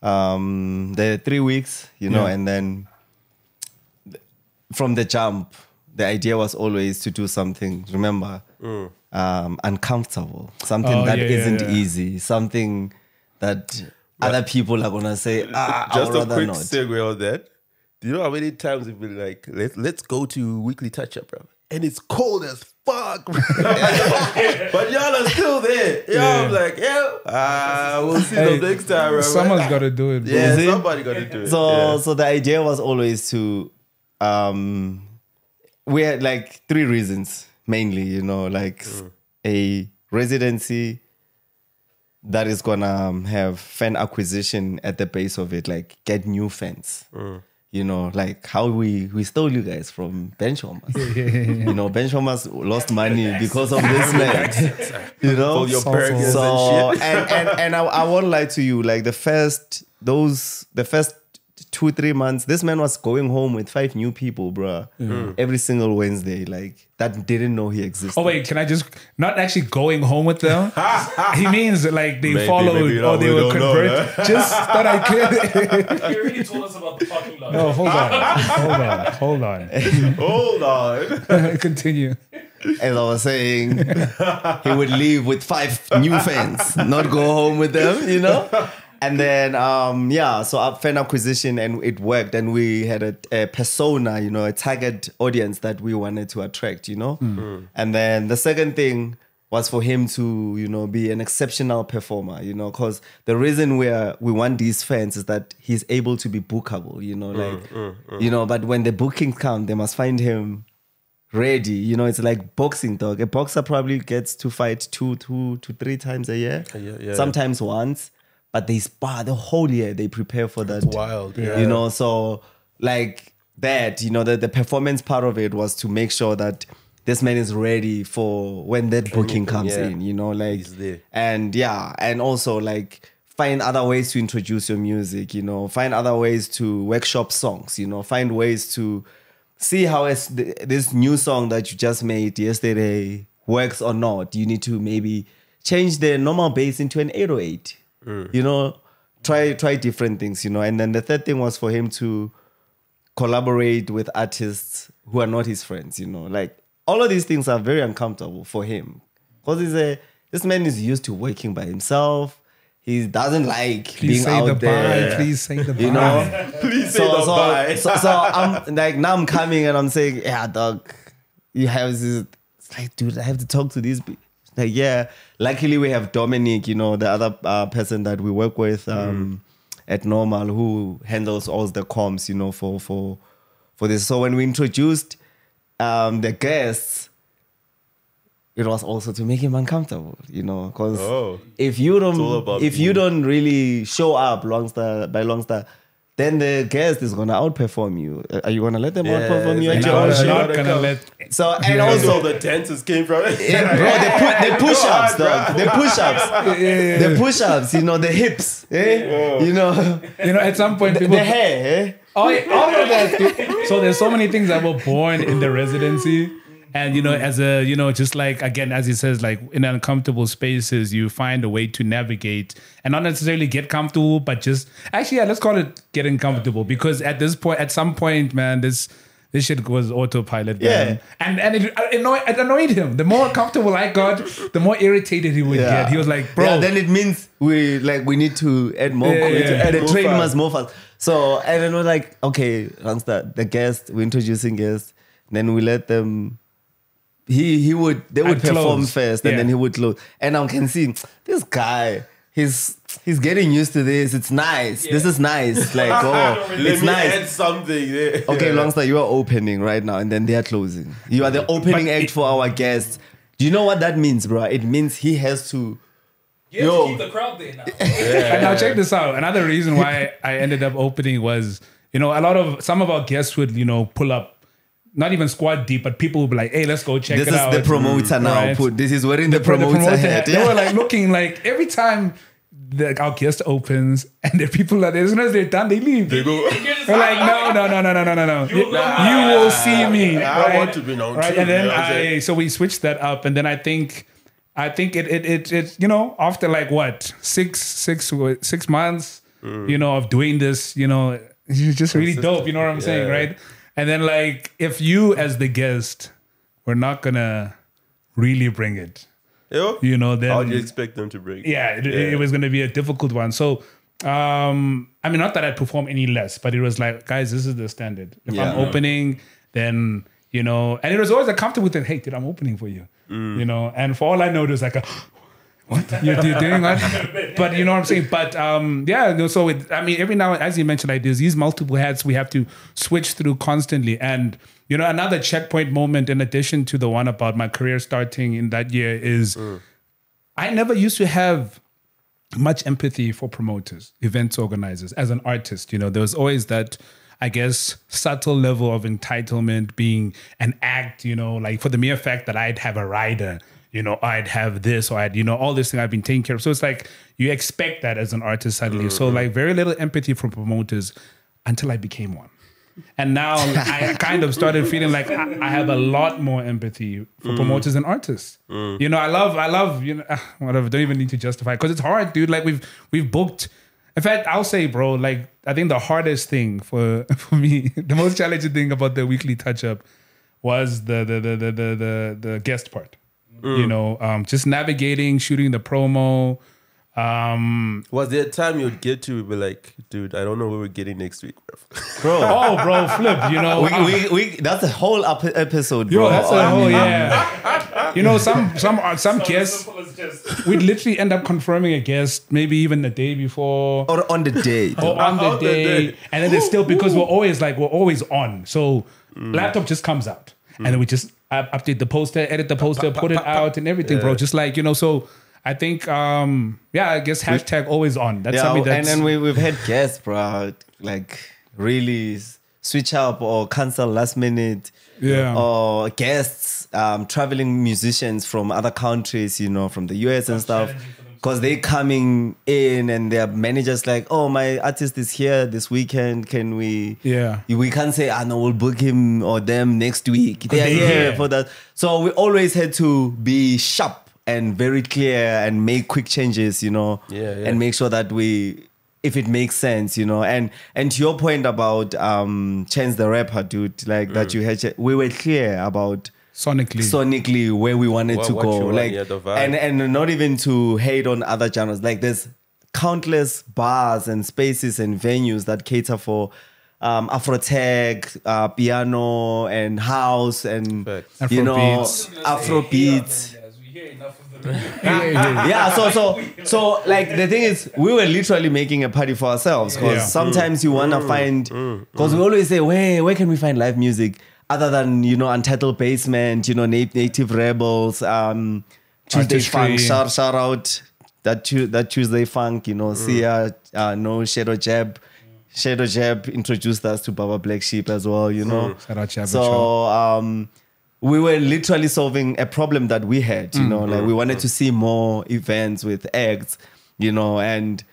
Speaker 3: um, the three weeks, you know,
Speaker 2: Yeah.
Speaker 3: and then th- from the jump, the idea was always to do something. Remember, um, uncomfortable, something
Speaker 2: Oh,
Speaker 3: that
Speaker 2: yeah, yeah,
Speaker 3: not
Speaker 2: yeah.
Speaker 3: easy, something that other people are gonna say, ah, I
Speaker 1: Just
Speaker 3: would
Speaker 1: a quick
Speaker 3: not.
Speaker 1: segue on that. Do you know how many times we've been like, let's let's go to weekly touch up, bro? And it's cold as fuck, but y'all are still there. Yeah, I'm like, yeah, ah, we'll see
Speaker 2: Hey,
Speaker 1: the next time, bro.
Speaker 2: Someone's got to do it. Bro.
Speaker 1: yeah, somebody got to do it.
Speaker 3: So
Speaker 1: yeah.
Speaker 3: so the idea was always to um we had like three reasons mainly, you know, like a residency that is gonna um, have fan acquisition at the base of it, like get new fans. You know, like how we we stole you guys from Bench Warmers. you know, Bench Warmers lost money because of this man. you know,
Speaker 1: For your
Speaker 2: So-
Speaker 1: burgers
Speaker 3: so.
Speaker 1: and
Speaker 3: and and and I, I won't lie to you like the first those the first two, three months, this man was going home with five new people, bruh. Mm. Every single Wednesday, like that didn't know he existed.
Speaker 2: Oh wait, can I just not actually going home with them? he means like they
Speaker 1: Maybe,
Speaker 2: followed
Speaker 1: maybe,
Speaker 2: or they
Speaker 1: we
Speaker 2: were
Speaker 1: don't know,
Speaker 2: converted. just that I clear.
Speaker 5: You already told us about the parking lot.
Speaker 2: no, hold on, hold on, hold on.
Speaker 1: Hold on.
Speaker 2: Continue.
Speaker 3: As I was saying, he would leave with five new fans, not go home with them, you know? And then, um, yeah, so our fan acquisition and it worked. And we had a, a persona, you know, a target audience that we wanted to attract, you know? Mm. Mm. And then the second thing was for him to, you know, be an exceptional performer, you know, because the reason we are, we want these fans is that he's able to be bookable, you know, mm, like, you know, but when the bookings come, they must find him ready. You know, it's like boxing, dog. A boxer probably gets to fight two, two, to three times a year.
Speaker 1: Yeah, yeah.
Speaker 3: Sometimes once, but they spar the whole year. They prepare for that.
Speaker 1: wild, yeah.
Speaker 3: You know, so like that. You know, the the performance part of it was to make sure that this man is ready for when that booking comes
Speaker 1: yeah.
Speaker 3: in. You know, like and yeah, and also like find other ways to introduce your music. You know, find other ways to workshop songs. You know, find ways to see how it's, th- this new song that you just made yesterday works or not. You need to maybe change the normal bass into an 808. Mm. You know, try try different things. You know, and then the third thing was for him to collaborate with artists who are not his friends. You know, like all of these things are very uncomfortable for him because he's a this man is used to working by himself. He doesn't like
Speaker 2: Please
Speaker 3: being
Speaker 2: say the
Speaker 3: out there.
Speaker 2: bye. Please say the bye.
Speaker 3: You know,
Speaker 1: Please say
Speaker 3: so,
Speaker 1: the
Speaker 3: so,
Speaker 1: bye.
Speaker 3: so, so I'm like now I'm coming and I'm saying, yeah, dog, you have this. It's like, dude, I have to talk to these. pe-" Like, yeah. Luckily, we have Dominic, you know, the other uh, person that we work with um, at Normal, who handles all the comms, you know, for for for this. So when we introduced um, the guests, it was also to make him uncomfortable, you know, because
Speaker 1: Oh.
Speaker 3: if you don't if you
Speaker 1: you.
Speaker 3: don't really show up Lwansta by Lwansta, then the guest is gonna outperform you. Uh, Are you gonna let them
Speaker 1: Yeah,
Speaker 3: outperform you
Speaker 1: it's
Speaker 3: at your
Speaker 1: no,
Speaker 3: own show?
Speaker 2: not gonna let.
Speaker 3: So and
Speaker 1: Also,
Speaker 3: also
Speaker 1: the dancers came from
Speaker 3: yeah, bro, the, pu- the push-ups,
Speaker 1: on,
Speaker 3: dog. The push-ups. The push-ups, you know, the hips. Eh? You know,
Speaker 2: You know, at some point,
Speaker 3: the,
Speaker 2: people.
Speaker 3: the hair. Eh?
Speaker 2: Oh, all of that. So there's so many things that were born in the residency. And you know, mm-hmm. as a you know, just like again, as he says, like in uncomfortable spaces, you find a way to navigate and not necessarily get comfortable, but just actually, yeah, let's call it getting comfortable because at this point, at some point, man, this this shit was autopilot. Man.
Speaker 3: Yeah.
Speaker 2: and and it, it, annoyed, it annoyed him. The more comfortable I got, the more irritated he would
Speaker 3: Yeah.
Speaker 2: get. He was like, bro,
Speaker 3: Yeah, then it means we like we need to add more.
Speaker 2: Yeah,
Speaker 3: we to
Speaker 2: yeah,
Speaker 3: add the
Speaker 1: Move
Speaker 3: train
Speaker 1: fast.
Speaker 3: must move fast. So and then we're like, okay, Randstad, the guest, we're introducing guests. Then we let them. He he would they would
Speaker 2: And
Speaker 3: perform
Speaker 2: close.
Speaker 3: first and
Speaker 2: Yeah.
Speaker 3: then he would close. And I can see this guy. He's he's getting used to this. It's nice. This is nice. Like oh,
Speaker 1: Let
Speaker 3: it's
Speaker 1: me
Speaker 3: nice.
Speaker 1: add something there.
Speaker 3: Okay, Lwansta, you are opening right now, and then they are closing. You are the opening act for our guests. Do you know what that means, bro? It means he has to.
Speaker 5: You have
Speaker 3: Yo.
Speaker 5: to keep the crowd there now.
Speaker 2: And now check this out. Another reason why I ended up opening was, you know, a lot of some of our guests would, you know, pull up, not even squad deep, but people would be like, "Hey, let's go check
Speaker 3: This
Speaker 2: it
Speaker 3: is
Speaker 2: out."
Speaker 3: This is the promoter now.
Speaker 2: Right?
Speaker 3: Put this is wearing the,
Speaker 2: the
Speaker 3: promoter,
Speaker 2: promoter
Speaker 3: hat.
Speaker 2: hat.
Speaker 3: Yeah.
Speaker 2: They were like looking like every time the, our guest opens and the people are there, as soon as they're done, they leave.
Speaker 1: They go,
Speaker 2: They're like, no, no, no, no, no, no, no, no. You, you will see me.
Speaker 1: I
Speaker 2: right?
Speaker 1: want to be known
Speaker 2: Right,
Speaker 1: too,
Speaker 2: and then
Speaker 1: you I'm
Speaker 2: I, so we switched that up, and then I think, I think it, it, it, it you know, after like what six, six, six months,
Speaker 1: Mm.
Speaker 2: you know, of doing this, you know, it's just really dope. You know what I'm saying, right? And then like, if you as the guest, were not gonna really bring it,
Speaker 1: Yo,
Speaker 2: you know, then
Speaker 1: how do you expect them to break?
Speaker 2: yeah, it, it was going to be a difficult one. So, um, I mean, not that I'd perform any less, but it was like, guys, this is the standard. If I'm
Speaker 3: Yeah.
Speaker 2: opening, then you know, and it was always a comfortable thing. Hey, dude, I'm opening for you, you know. And for all I know, there's like a. What you're, you're doing what? But you know what I'm saying. But um, yeah. no, So it, I mean, every now and as you mentioned, like there's these multiple hats we have to switch through constantly. And you know, another checkpoint moment in addition to the one about my career starting in that year is I never used to have much empathy for promoters, events organizers. As an artist, you know, there was always that, I guess, subtle level of entitlement being an act, you know, like for the mere fact that I'd have a rider, you know, I'd have this or I'd, you know, all this thing I've been taking care of. So it's like you expect that as an artist suddenly. So mm-hmm. like very little empathy for promoters. until I became one. And now I kind of started feeling like I, I have a lot more empathy for mm. promoters and artists. Mm. You know, I love, I love, you know, ah, whatever. Don't even need to justify because it's hard, dude. Like we've we've booked. In fact, I'll say, bro, like I think the hardest thing for for me, the most challenging thing about the weekly touch up was the the the the the the, the guest part. You know, um, just navigating, shooting the promo. Um,
Speaker 1: Was there a time you'd get to be like, dude, I don't know what we're getting next week, bro.
Speaker 3: bro.
Speaker 2: oh, bro, flip. You know,
Speaker 3: we, we, we, that's a whole ep- episode, bro.
Speaker 2: Yo, that's a
Speaker 3: I
Speaker 2: whole yeah. You know, some some uh, some guests
Speaker 5: Simple as just
Speaker 2: we'd literally end up confirming a guest maybe even the day before
Speaker 3: Or on the day.
Speaker 2: or on the
Speaker 1: On the
Speaker 2: day,
Speaker 1: day.
Speaker 2: and then it's still because we're always like we're always on. So laptop just comes out, and then we just up- update the poster, edit the poster, put it out, and everything, bro. Just like you know, so. I think, um, yeah, I guess hashtag always on. That's
Speaker 3: yeah,
Speaker 2: something
Speaker 3: and then we, we've had guests, bro, like really switch up or cancel last minute.
Speaker 2: Yeah.
Speaker 3: Or guests, um, traveling musicians from other countries, you know, from the US and stuff.
Speaker 5: Challenging for them.
Speaker 3: Because they coming in and their managers like, oh, my artist is here this weekend. Can we?
Speaker 2: Yeah.
Speaker 3: We can't say, I know, we'll book him or them next week. They are here
Speaker 2: here.
Speaker 3: for that. So we always had to be sharp and very clear and make quick changes, you know,
Speaker 1: Yeah, yeah.
Speaker 3: and make sure that we, if it makes sense, you know, and and to your point about um Chance the Rapper, dude, like that
Speaker 1: Mm.
Speaker 3: you had, we were clear about
Speaker 2: sonically.
Speaker 3: sonically where we wanted
Speaker 1: What-
Speaker 3: to
Speaker 1: what
Speaker 3: go,
Speaker 1: you want,
Speaker 3: like,
Speaker 1: yeah,
Speaker 3: and and not even to hate on other genres. Like there's countless bars and spaces and venues that cater for. Um, Afrotech, uh, piano, and house, and
Speaker 1: Facts.
Speaker 3: you know,
Speaker 2: Afrobeats.
Speaker 3: Afrobeats
Speaker 5: We hear enough of the
Speaker 3: yeah so so so like the thing is we were literally making a party for ourselves because
Speaker 2: Yeah.
Speaker 3: sometimes you want to find because we always say where where can we find live music other than you know untitled basement you know Na- native rebels um tuesday
Speaker 2: Artistry.
Speaker 3: funk shout, shout out that Tu- that tuesday funk you know sia uh, no shadow jab shadow jab introduced us to baba black sheep as well you know.
Speaker 2: Out
Speaker 3: so um we were literally solving a problem that we had, you know, like we wanted to see more events with eggs, you know, and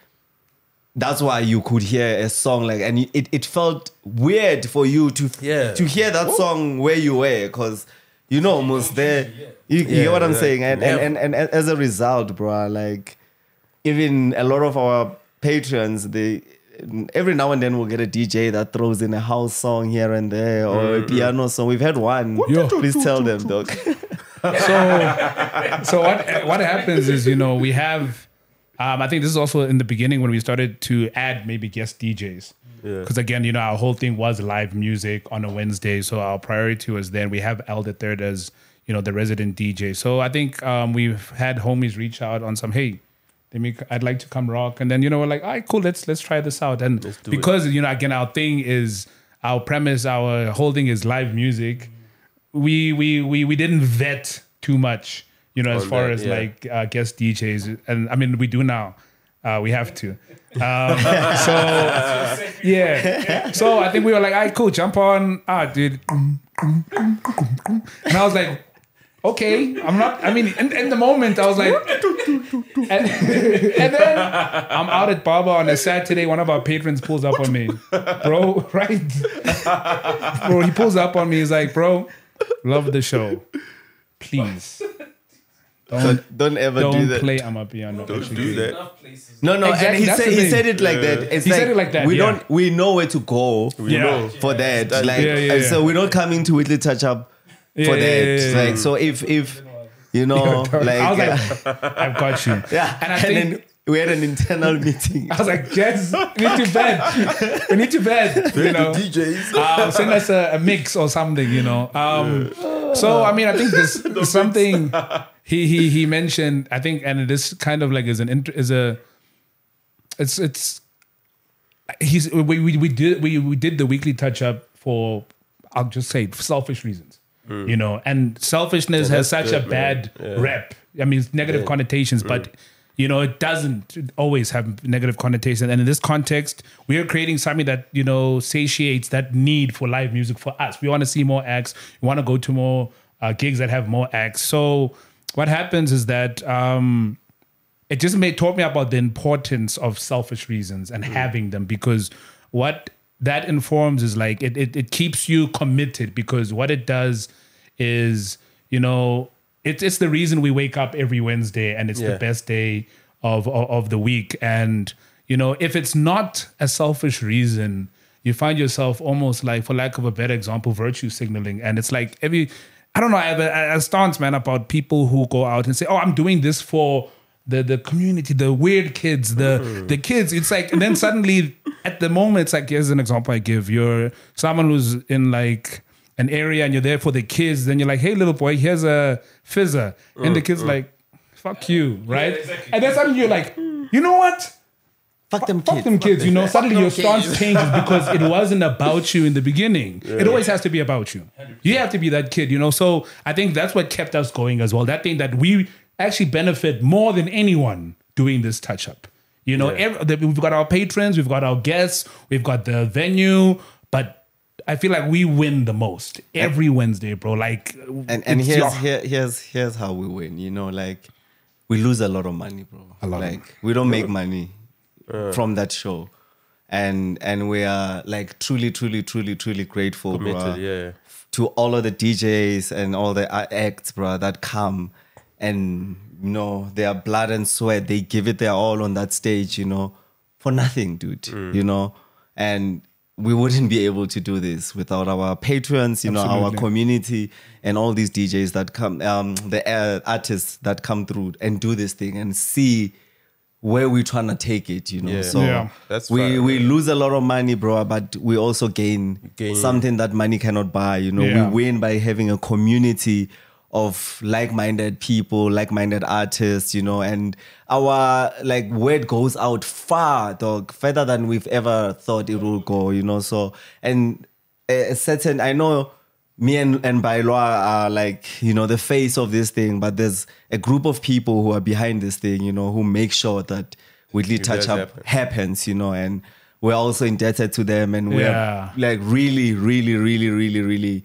Speaker 3: that's why you could hear a song like, and it, it felt weird for you to
Speaker 1: Yeah.
Speaker 3: to hear that song where you were, because you know, almost there. You, you
Speaker 1: Yeah,
Speaker 3: get what I'm
Speaker 1: yeah.
Speaker 3: saying, and, and,
Speaker 1: Yeah.
Speaker 3: and and as a result, bro, like even a lot of our patrons, they every now and then we'll get a DJ that throws in a house song here and there or a piano song. We've had one.
Speaker 2: Yo.
Speaker 3: Please tell them, dog.
Speaker 2: so so what what happens is you know we have um, I think this is also in the beginning when we started to add maybe guest DJs because again you know our whole thing was live music on a Wednesday so our priority was then we have Elder Third as you know the resident DJ so I think um, we've had homies reach out on some hey let me I'd like to come rock. And then you know we're like all right cool let's let's try this out. And because you know again our thing is our premise our whole thing is live music. We we we we didn't vet too much, you know, as far
Speaker 1: that,
Speaker 2: as
Speaker 1: yeah.
Speaker 2: like uh, guest DJs, and I mean we do now. Uh, we have to. Um, so yeah. So I think we were like, "All right, cool, jump on." Ah, dude. And I was like, "Okay, I'm not." I mean, in, in the moment, I was like, and, and then I'm out at Baba on a Saturday. One of our patrons pulls up on me, bro. Right, bro. He pulls up on me. He's like, "Bro, love the show. Please don't
Speaker 3: Don't ever do
Speaker 2: don't
Speaker 3: that.
Speaker 2: play Amapiano.
Speaker 1: Don't do that.
Speaker 5: enough.
Speaker 3: No, no,
Speaker 2: Exactly,
Speaker 3: and he said he said it like that. It's
Speaker 2: He
Speaker 3: like,
Speaker 2: said it like that,
Speaker 3: We
Speaker 2: yeah.
Speaker 3: don't we know where to go
Speaker 2: Yeah.
Speaker 1: know.
Speaker 3: for that.
Speaker 1: That-
Speaker 3: like
Speaker 2: Yeah, yeah,
Speaker 3: and so we're not coming to weekly touch up for
Speaker 2: Yeah,
Speaker 3: that.
Speaker 2: yeah, yeah, yeah.
Speaker 3: Like so if if you know like,
Speaker 2: I was like, I've got you.
Speaker 3: yeah,
Speaker 2: and I
Speaker 3: and
Speaker 2: think
Speaker 3: then we had an internal meeting.
Speaker 2: I was like, Jess, we need to bed. We need to bed. You know,
Speaker 1: DJs.
Speaker 2: um, send us a, a mix or something. You know. Um, so I mean, I think there's, is something he he he mentioned. I think, and this kind of like is an is a it's it's he's we we, we did we we did the weekly touch up for I'll just say selfish reasons. You know, and selfishness has such a
Speaker 1: good, man.
Speaker 2: bad
Speaker 1: Yeah.
Speaker 2: rep. I mean, it's negative connotations, but you know, it doesn't always have negative connotations. And in this context, we are creating something that you know satiates that need for live music for us. We want to see more acts. We want to go to more uh, gigs that have more acts. So what happens is that um, it just made taught me about the importance of selfish reasons and having them because what that informs is like it, it it keeps you committed because what it does is you know it's it's the reason we wake up every Wednesday and it's
Speaker 1: Yeah.
Speaker 2: the best day of, of of the week. And you know if it's not a selfish reason you find yourself almost like for lack of a better example virtue signaling. And it's like every I don't know I have a, a stance man about people who go out and say oh I'm doing this for the the community, the weird kids, the mm-hmm. the kids. It's like, and then suddenly at the moment, it's like here's an example I give. You're someone who's in like an area and you're there for the kids. Then you're like, hey, little boy, here's a fizzer, and the mm, kid's mm. like, fuck you, right? And then suddenly you're like, you know what?
Speaker 3: Fuck them
Speaker 2: Fuck
Speaker 3: kids.
Speaker 2: them kids, you know. Suddenly your stance changes because it wasn't about you in the beginning. It always has to be about you. You have to be that kid, you know. So I think that's what kept us going as well. That thing that we actually benefit more than anyone doing this touch up. You know, ev- the- we've got our patrons, we've got our guests, we've got the venue, but I feel like we win the most every Wednesday, bro. Like,
Speaker 3: and and here's
Speaker 2: your-
Speaker 3: here, here's here's how we win. You know, like we lose a lot of money, bro.
Speaker 2: A lot of
Speaker 3: Like we don't make money from that show, and and we are like truly, truly, truly, truly grateful, bro,
Speaker 1: Committed, yeah.
Speaker 3: to all of the DJs and all the acts, bro, that come and you know their blood and sweat. They give it their all on that stage, you know, for nothing, dude. You know, and we wouldn't be able to do this without our patrons, you know, our community and all these DJs that come, um, the uh, artists that come through and do this thing and see where we're trying to take it, you know.
Speaker 1: Yeah.
Speaker 3: So
Speaker 2: Yeah.
Speaker 1: That's
Speaker 3: we
Speaker 1: fire,
Speaker 3: we lose a lot of money, bro, but we also gain,
Speaker 1: Gain-
Speaker 3: something that money cannot buy. You know,
Speaker 2: Yeah.
Speaker 3: we win by having a community of like-minded people, like-minded artists, you know, and our like word goes out far, dog, further than we've ever thought it will go, you know. So and a a certain I know me and, and Bailwa are like, you know, the face of this thing, but there's a group of people who are behind this thing, you know, who make sure that Weekly Touch Up
Speaker 1: happen.
Speaker 3: happens, you know, and we're also indebted to them and we're
Speaker 2: Yeah.
Speaker 3: like really, really, really, really, really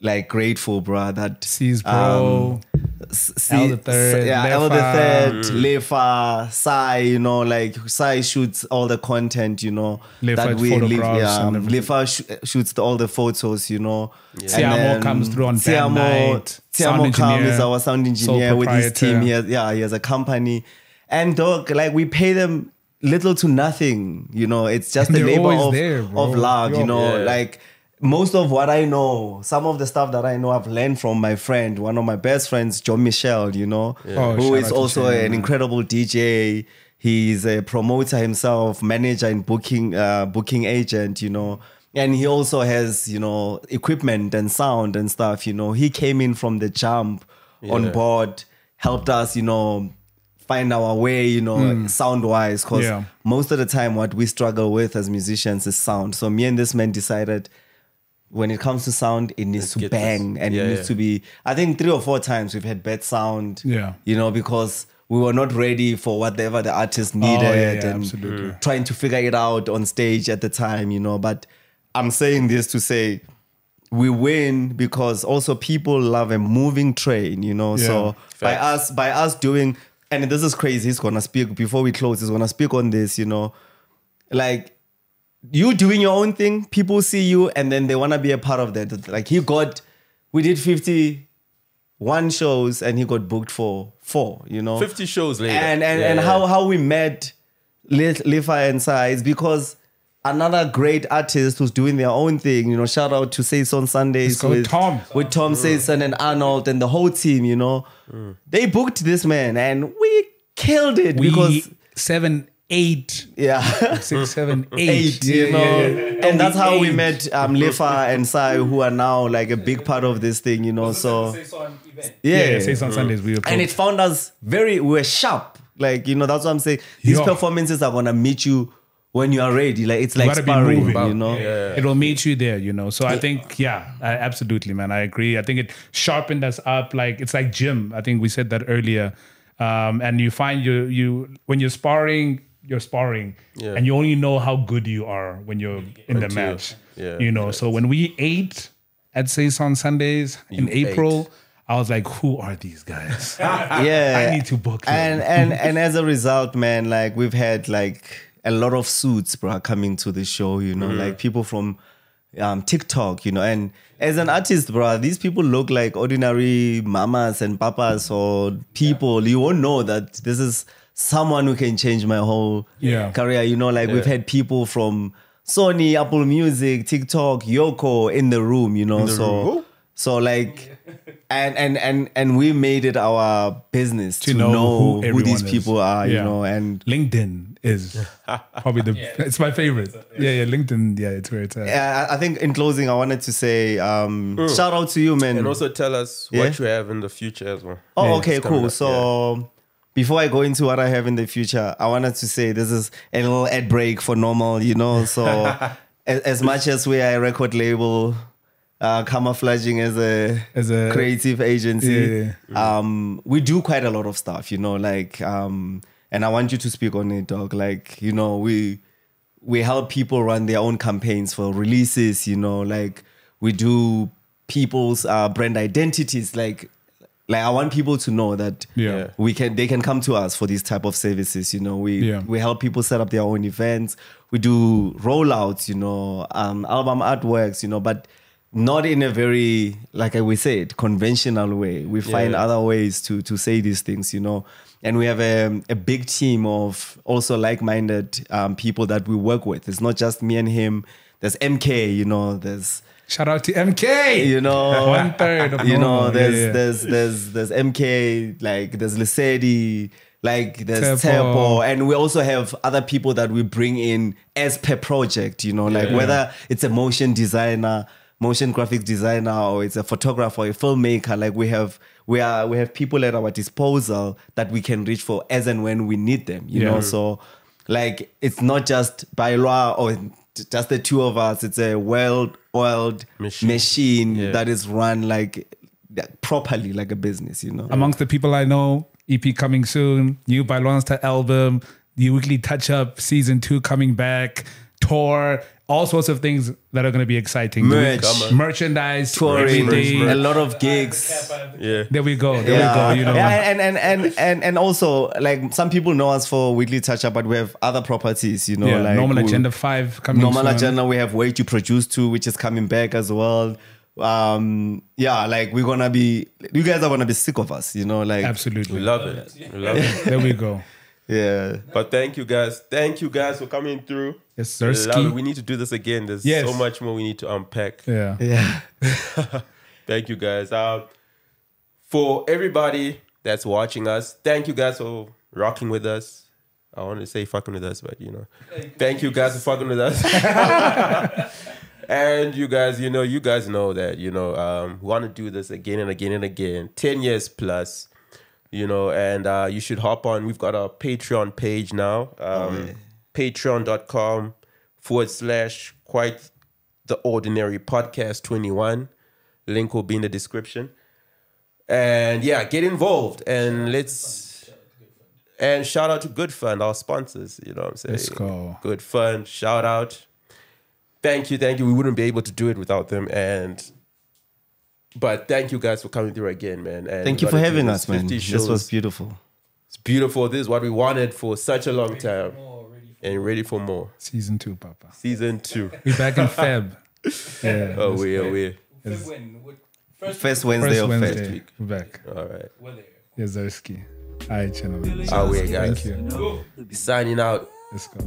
Speaker 3: like grateful, bro, that
Speaker 2: Sees bro.
Speaker 3: S-
Speaker 2: L the third,
Speaker 3: yeah, L the third, Lefa, Sai, you know, like Sai shoots all the content, you know,
Speaker 2: Lefa photographs
Speaker 3: yeah,
Speaker 2: and everything.
Speaker 3: Lefa sh- shoots the, all the photos, you know. And
Speaker 2: Tiamo
Speaker 3: then
Speaker 2: comes through on band night, sound
Speaker 3: Tiamo comes is our sound engineer with his team. He has, yeah, he has a company, and dog, like we pay them little to nothing, you know. It's just the labor of,
Speaker 2: there,
Speaker 3: of love, you
Speaker 2: Yo.
Speaker 3: know,
Speaker 1: Yeah.
Speaker 3: like most of what I know, some of the stuff that I know, I've learned from my friend, one of my best friends, John Michel, you know,
Speaker 2: Oh,
Speaker 3: who
Speaker 2: shout
Speaker 3: is
Speaker 2: out to
Speaker 3: also
Speaker 2: John,
Speaker 3: an
Speaker 2: man.
Speaker 3: incredible DJ. He's a promoter himself, manager and booking uh, booking agent, you know. And he also has, you know, equipment and sound and stuff, you know. He came in from the jump on board, helped us, you know, find our way, you know, sound wise. Because.
Speaker 2: Yeah.
Speaker 3: most of the time, what we struggle with as musicians is sound. So me and this man decided when it comes to sound, it needs
Speaker 1: Let's
Speaker 3: to bang
Speaker 1: this.
Speaker 3: and
Speaker 1: Yeah,
Speaker 3: it needs
Speaker 1: yeah.
Speaker 3: to be. I think three or four times we've had bad sound.
Speaker 2: Yeah.
Speaker 3: You know, because we were not ready for whatever the artist oh, needed
Speaker 2: Oh, yeah, yeah,
Speaker 3: and
Speaker 2: absolutely.
Speaker 3: trying to figure it out on stage at the time, you know. But I'm saying this to say we win because also people love a moving train, you know. So
Speaker 2: Yeah.
Speaker 3: by us, by us doing, and this is crazy. He's gonna speak before we close. He's gonna speak on this, you know, like you doing your own thing. People see you, and then they wanna be a part of that. Like he got, we did 51 shows, and he got booked for four. You know,
Speaker 1: 50 shows later.
Speaker 3: and and,
Speaker 1: Yeah,
Speaker 3: and
Speaker 1: yeah.
Speaker 3: how how we met Lif- Lifa and Sai is because another great artist who's doing their own thing. You know, shout out to Says on Sundays with
Speaker 2: Tom.
Speaker 3: with Tom mm. Sayson and Arnold and the whole team. You know, mm. they booked this man and we killed it
Speaker 2: we
Speaker 3: because
Speaker 2: seven, eight,
Speaker 3: yeah.
Speaker 2: six, seven, eight.
Speaker 3: Eight,
Speaker 2: Yeah,
Speaker 3: you know,
Speaker 2: yeah, yeah.
Speaker 3: and that's how we met um, Lifa and Sai, who are now like a big part of this thing, you know. So
Speaker 2: Yeah,
Speaker 3: yeah,
Speaker 2: say on Sundays we were
Speaker 3: and it found us very we were sharp like you know that's what i'm saying these
Speaker 2: Yeah.
Speaker 3: performances are gonna meet you when you are ready like it's like
Speaker 2: gotta be
Speaker 3: sparring
Speaker 2: moving.
Speaker 3: you know
Speaker 2: it will meet you there, you know. So I think, yeah, I, absolutely, man. I agree. I think it sharpened us up. Like it's like gym. I think we said that earlier. Um, and you find you you when you're sparring, you're sparring,
Speaker 1: Yeah.
Speaker 2: and you only know how good you are when you're in the match.
Speaker 1: yeah,
Speaker 2: you know. So when we ate at Says on Sundays in
Speaker 1: You
Speaker 2: April, I was like, who are these guys?
Speaker 3: yeah
Speaker 2: I need to book them.
Speaker 3: and and and as a result man like we've had like a lot of suits, bro, coming to the show. You know, like people from um, TikTok. You know, and as an artist, bro, these people look like ordinary mamas and papas or people. You won't know that this is someone who can change my whole
Speaker 2: Yeah.
Speaker 3: career. You know, like we've had people from Sony, Apple Music, TikTok, Yoko in the room. You know, so
Speaker 1: room.
Speaker 3: so like. And, and and and we made it our business to,
Speaker 2: To know
Speaker 3: know,
Speaker 2: who
Speaker 3: who, these
Speaker 2: is.
Speaker 3: people are, you know, and
Speaker 2: LinkedIn is probably the it's my favorite. Yeah, yeah, LinkedIn. Yeah, it's where it's at.
Speaker 3: I I think in closing, I wanted to say um, shout out to you, man.
Speaker 1: And also tell us
Speaker 3: Yeah.
Speaker 1: what you have in the future as well.
Speaker 3: oh,
Speaker 2: Yeah,
Speaker 3: okay, cool.
Speaker 1: up,
Speaker 3: So before I go into what I have in the future, I wanted to say this is a little ad break for normal, you know. So as, as much as we are a record label, uh, camouflaging as a
Speaker 2: As a-
Speaker 3: creative agency,
Speaker 2: Yeah,
Speaker 3: um, we do quite a lot of stuff, you know. Like, um, and I want you to speak on it, dog. Like, you know, we we help people run their own campaigns for releases you know like we do people's uh, brand identities like like i want people to know that
Speaker 2: Yeah.
Speaker 3: we can they can come to us for these type of services you know. We
Speaker 2: Yeah.
Speaker 3: we help people set up their own events. We do rollouts you know um album artworks you know but not in a very like we said conventional way. We find
Speaker 1: Yeah.
Speaker 3: other ways to to say these things you know. And we have a, a big team of also like-minded um, people that we work with. It's not just me and him. There's mk you know. There's
Speaker 2: Shout out to MK.
Speaker 3: you know
Speaker 2: One third of
Speaker 3: you know there's
Speaker 2: Yeah, yeah.
Speaker 3: there's there's there's mk like there's Lesedi, like there's
Speaker 2: Tepo.
Speaker 3: And we also have other people that we bring in as per project you know like
Speaker 1: Yeah.
Speaker 3: whether it's a motion designer motion graphics designer or it's a photographer or a filmmaker like we have we are we have people at our disposal that we can reach for as and when we need them you know so like it's not just by law or just the two of us it's a well-oiled
Speaker 1: Machine.
Speaker 3: machine,
Speaker 1: Yeah.
Speaker 3: that is run like properly like a business you know
Speaker 2: Amongst the people I know, EP coming soon, new ByLwansta album, the weekly touch up season two coming back, tour, all sorts of things that are going to be exciting.
Speaker 3: Merch.
Speaker 2: merchandise,
Speaker 3: touring
Speaker 2: everything.
Speaker 3: a lot of gigs
Speaker 1: Yeah.
Speaker 2: There we go. There
Speaker 3: yeah.
Speaker 2: we go. You know,
Speaker 3: yeah, and, and and and and also like some people know us for weekly touch up, but we have other properties, you know,
Speaker 2: yeah,
Speaker 3: like
Speaker 2: normal agenda five coming.
Speaker 3: Normal
Speaker 2: soon.
Speaker 3: agenda. We have way to produce too, which is coming back as well. Um, yeah, like we're gonna be. You guys are gonna be sick of us, you know, like
Speaker 1: We
Speaker 2: Absolutely.
Speaker 1: love it. We love it.
Speaker 2: There we go.
Speaker 3: Yeah.
Speaker 1: But thank you guys. Thank you guys for coming through.
Speaker 2: Yes, sir.
Speaker 1: Love it.
Speaker 2: Ski.
Speaker 1: We need to do this again. There's
Speaker 2: Yes.
Speaker 1: so much more we need to unpack.
Speaker 2: Yeah.
Speaker 3: Yeah.
Speaker 1: Thank you guys. Uh, for everybody that's watching us, thank you guys for rocking with us. I want to say fucking with us, but you know, thank you guys for fucking with us. and you guys, you know, you guys know that you know, um, we want to do this again and again and again, ten years plus. You know, and uh, you should hop on. We've got a Patreon page now. Um, Patreon.com forward slash quite the ordinary podcast 21 link will be in the description. And yeah get involved and let's and shout out to Gudluk our sponsors you know what i'm saying?
Speaker 2: Let's go.
Speaker 1: Gudluk shout out. Thank you thank you. We wouldn't be able to do it without them. And but thank you guys for coming through again man and
Speaker 3: Thank you for having us, man.
Speaker 1: 50
Speaker 3: This was beautiful.
Speaker 1: it's beautiful this is what we wanted for such a long time and ready for more
Speaker 2: Season two, Papa.
Speaker 1: season two
Speaker 2: We're back in Feb. Yeah.
Speaker 1: oh we oh, are. we
Speaker 3: First Wednesday
Speaker 2: First
Speaker 3: of
Speaker 2: Wednesday.
Speaker 3: Feb.
Speaker 1: week.
Speaker 2: We're back.
Speaker 1: all right
Speaker 2: Yes, Zersky. All right, gentlemen.
Speaker 1: Oh, yeah, guys.
Speaker 2: Thank you.
Speaker 1: signing out
Speaker 2: Let's go.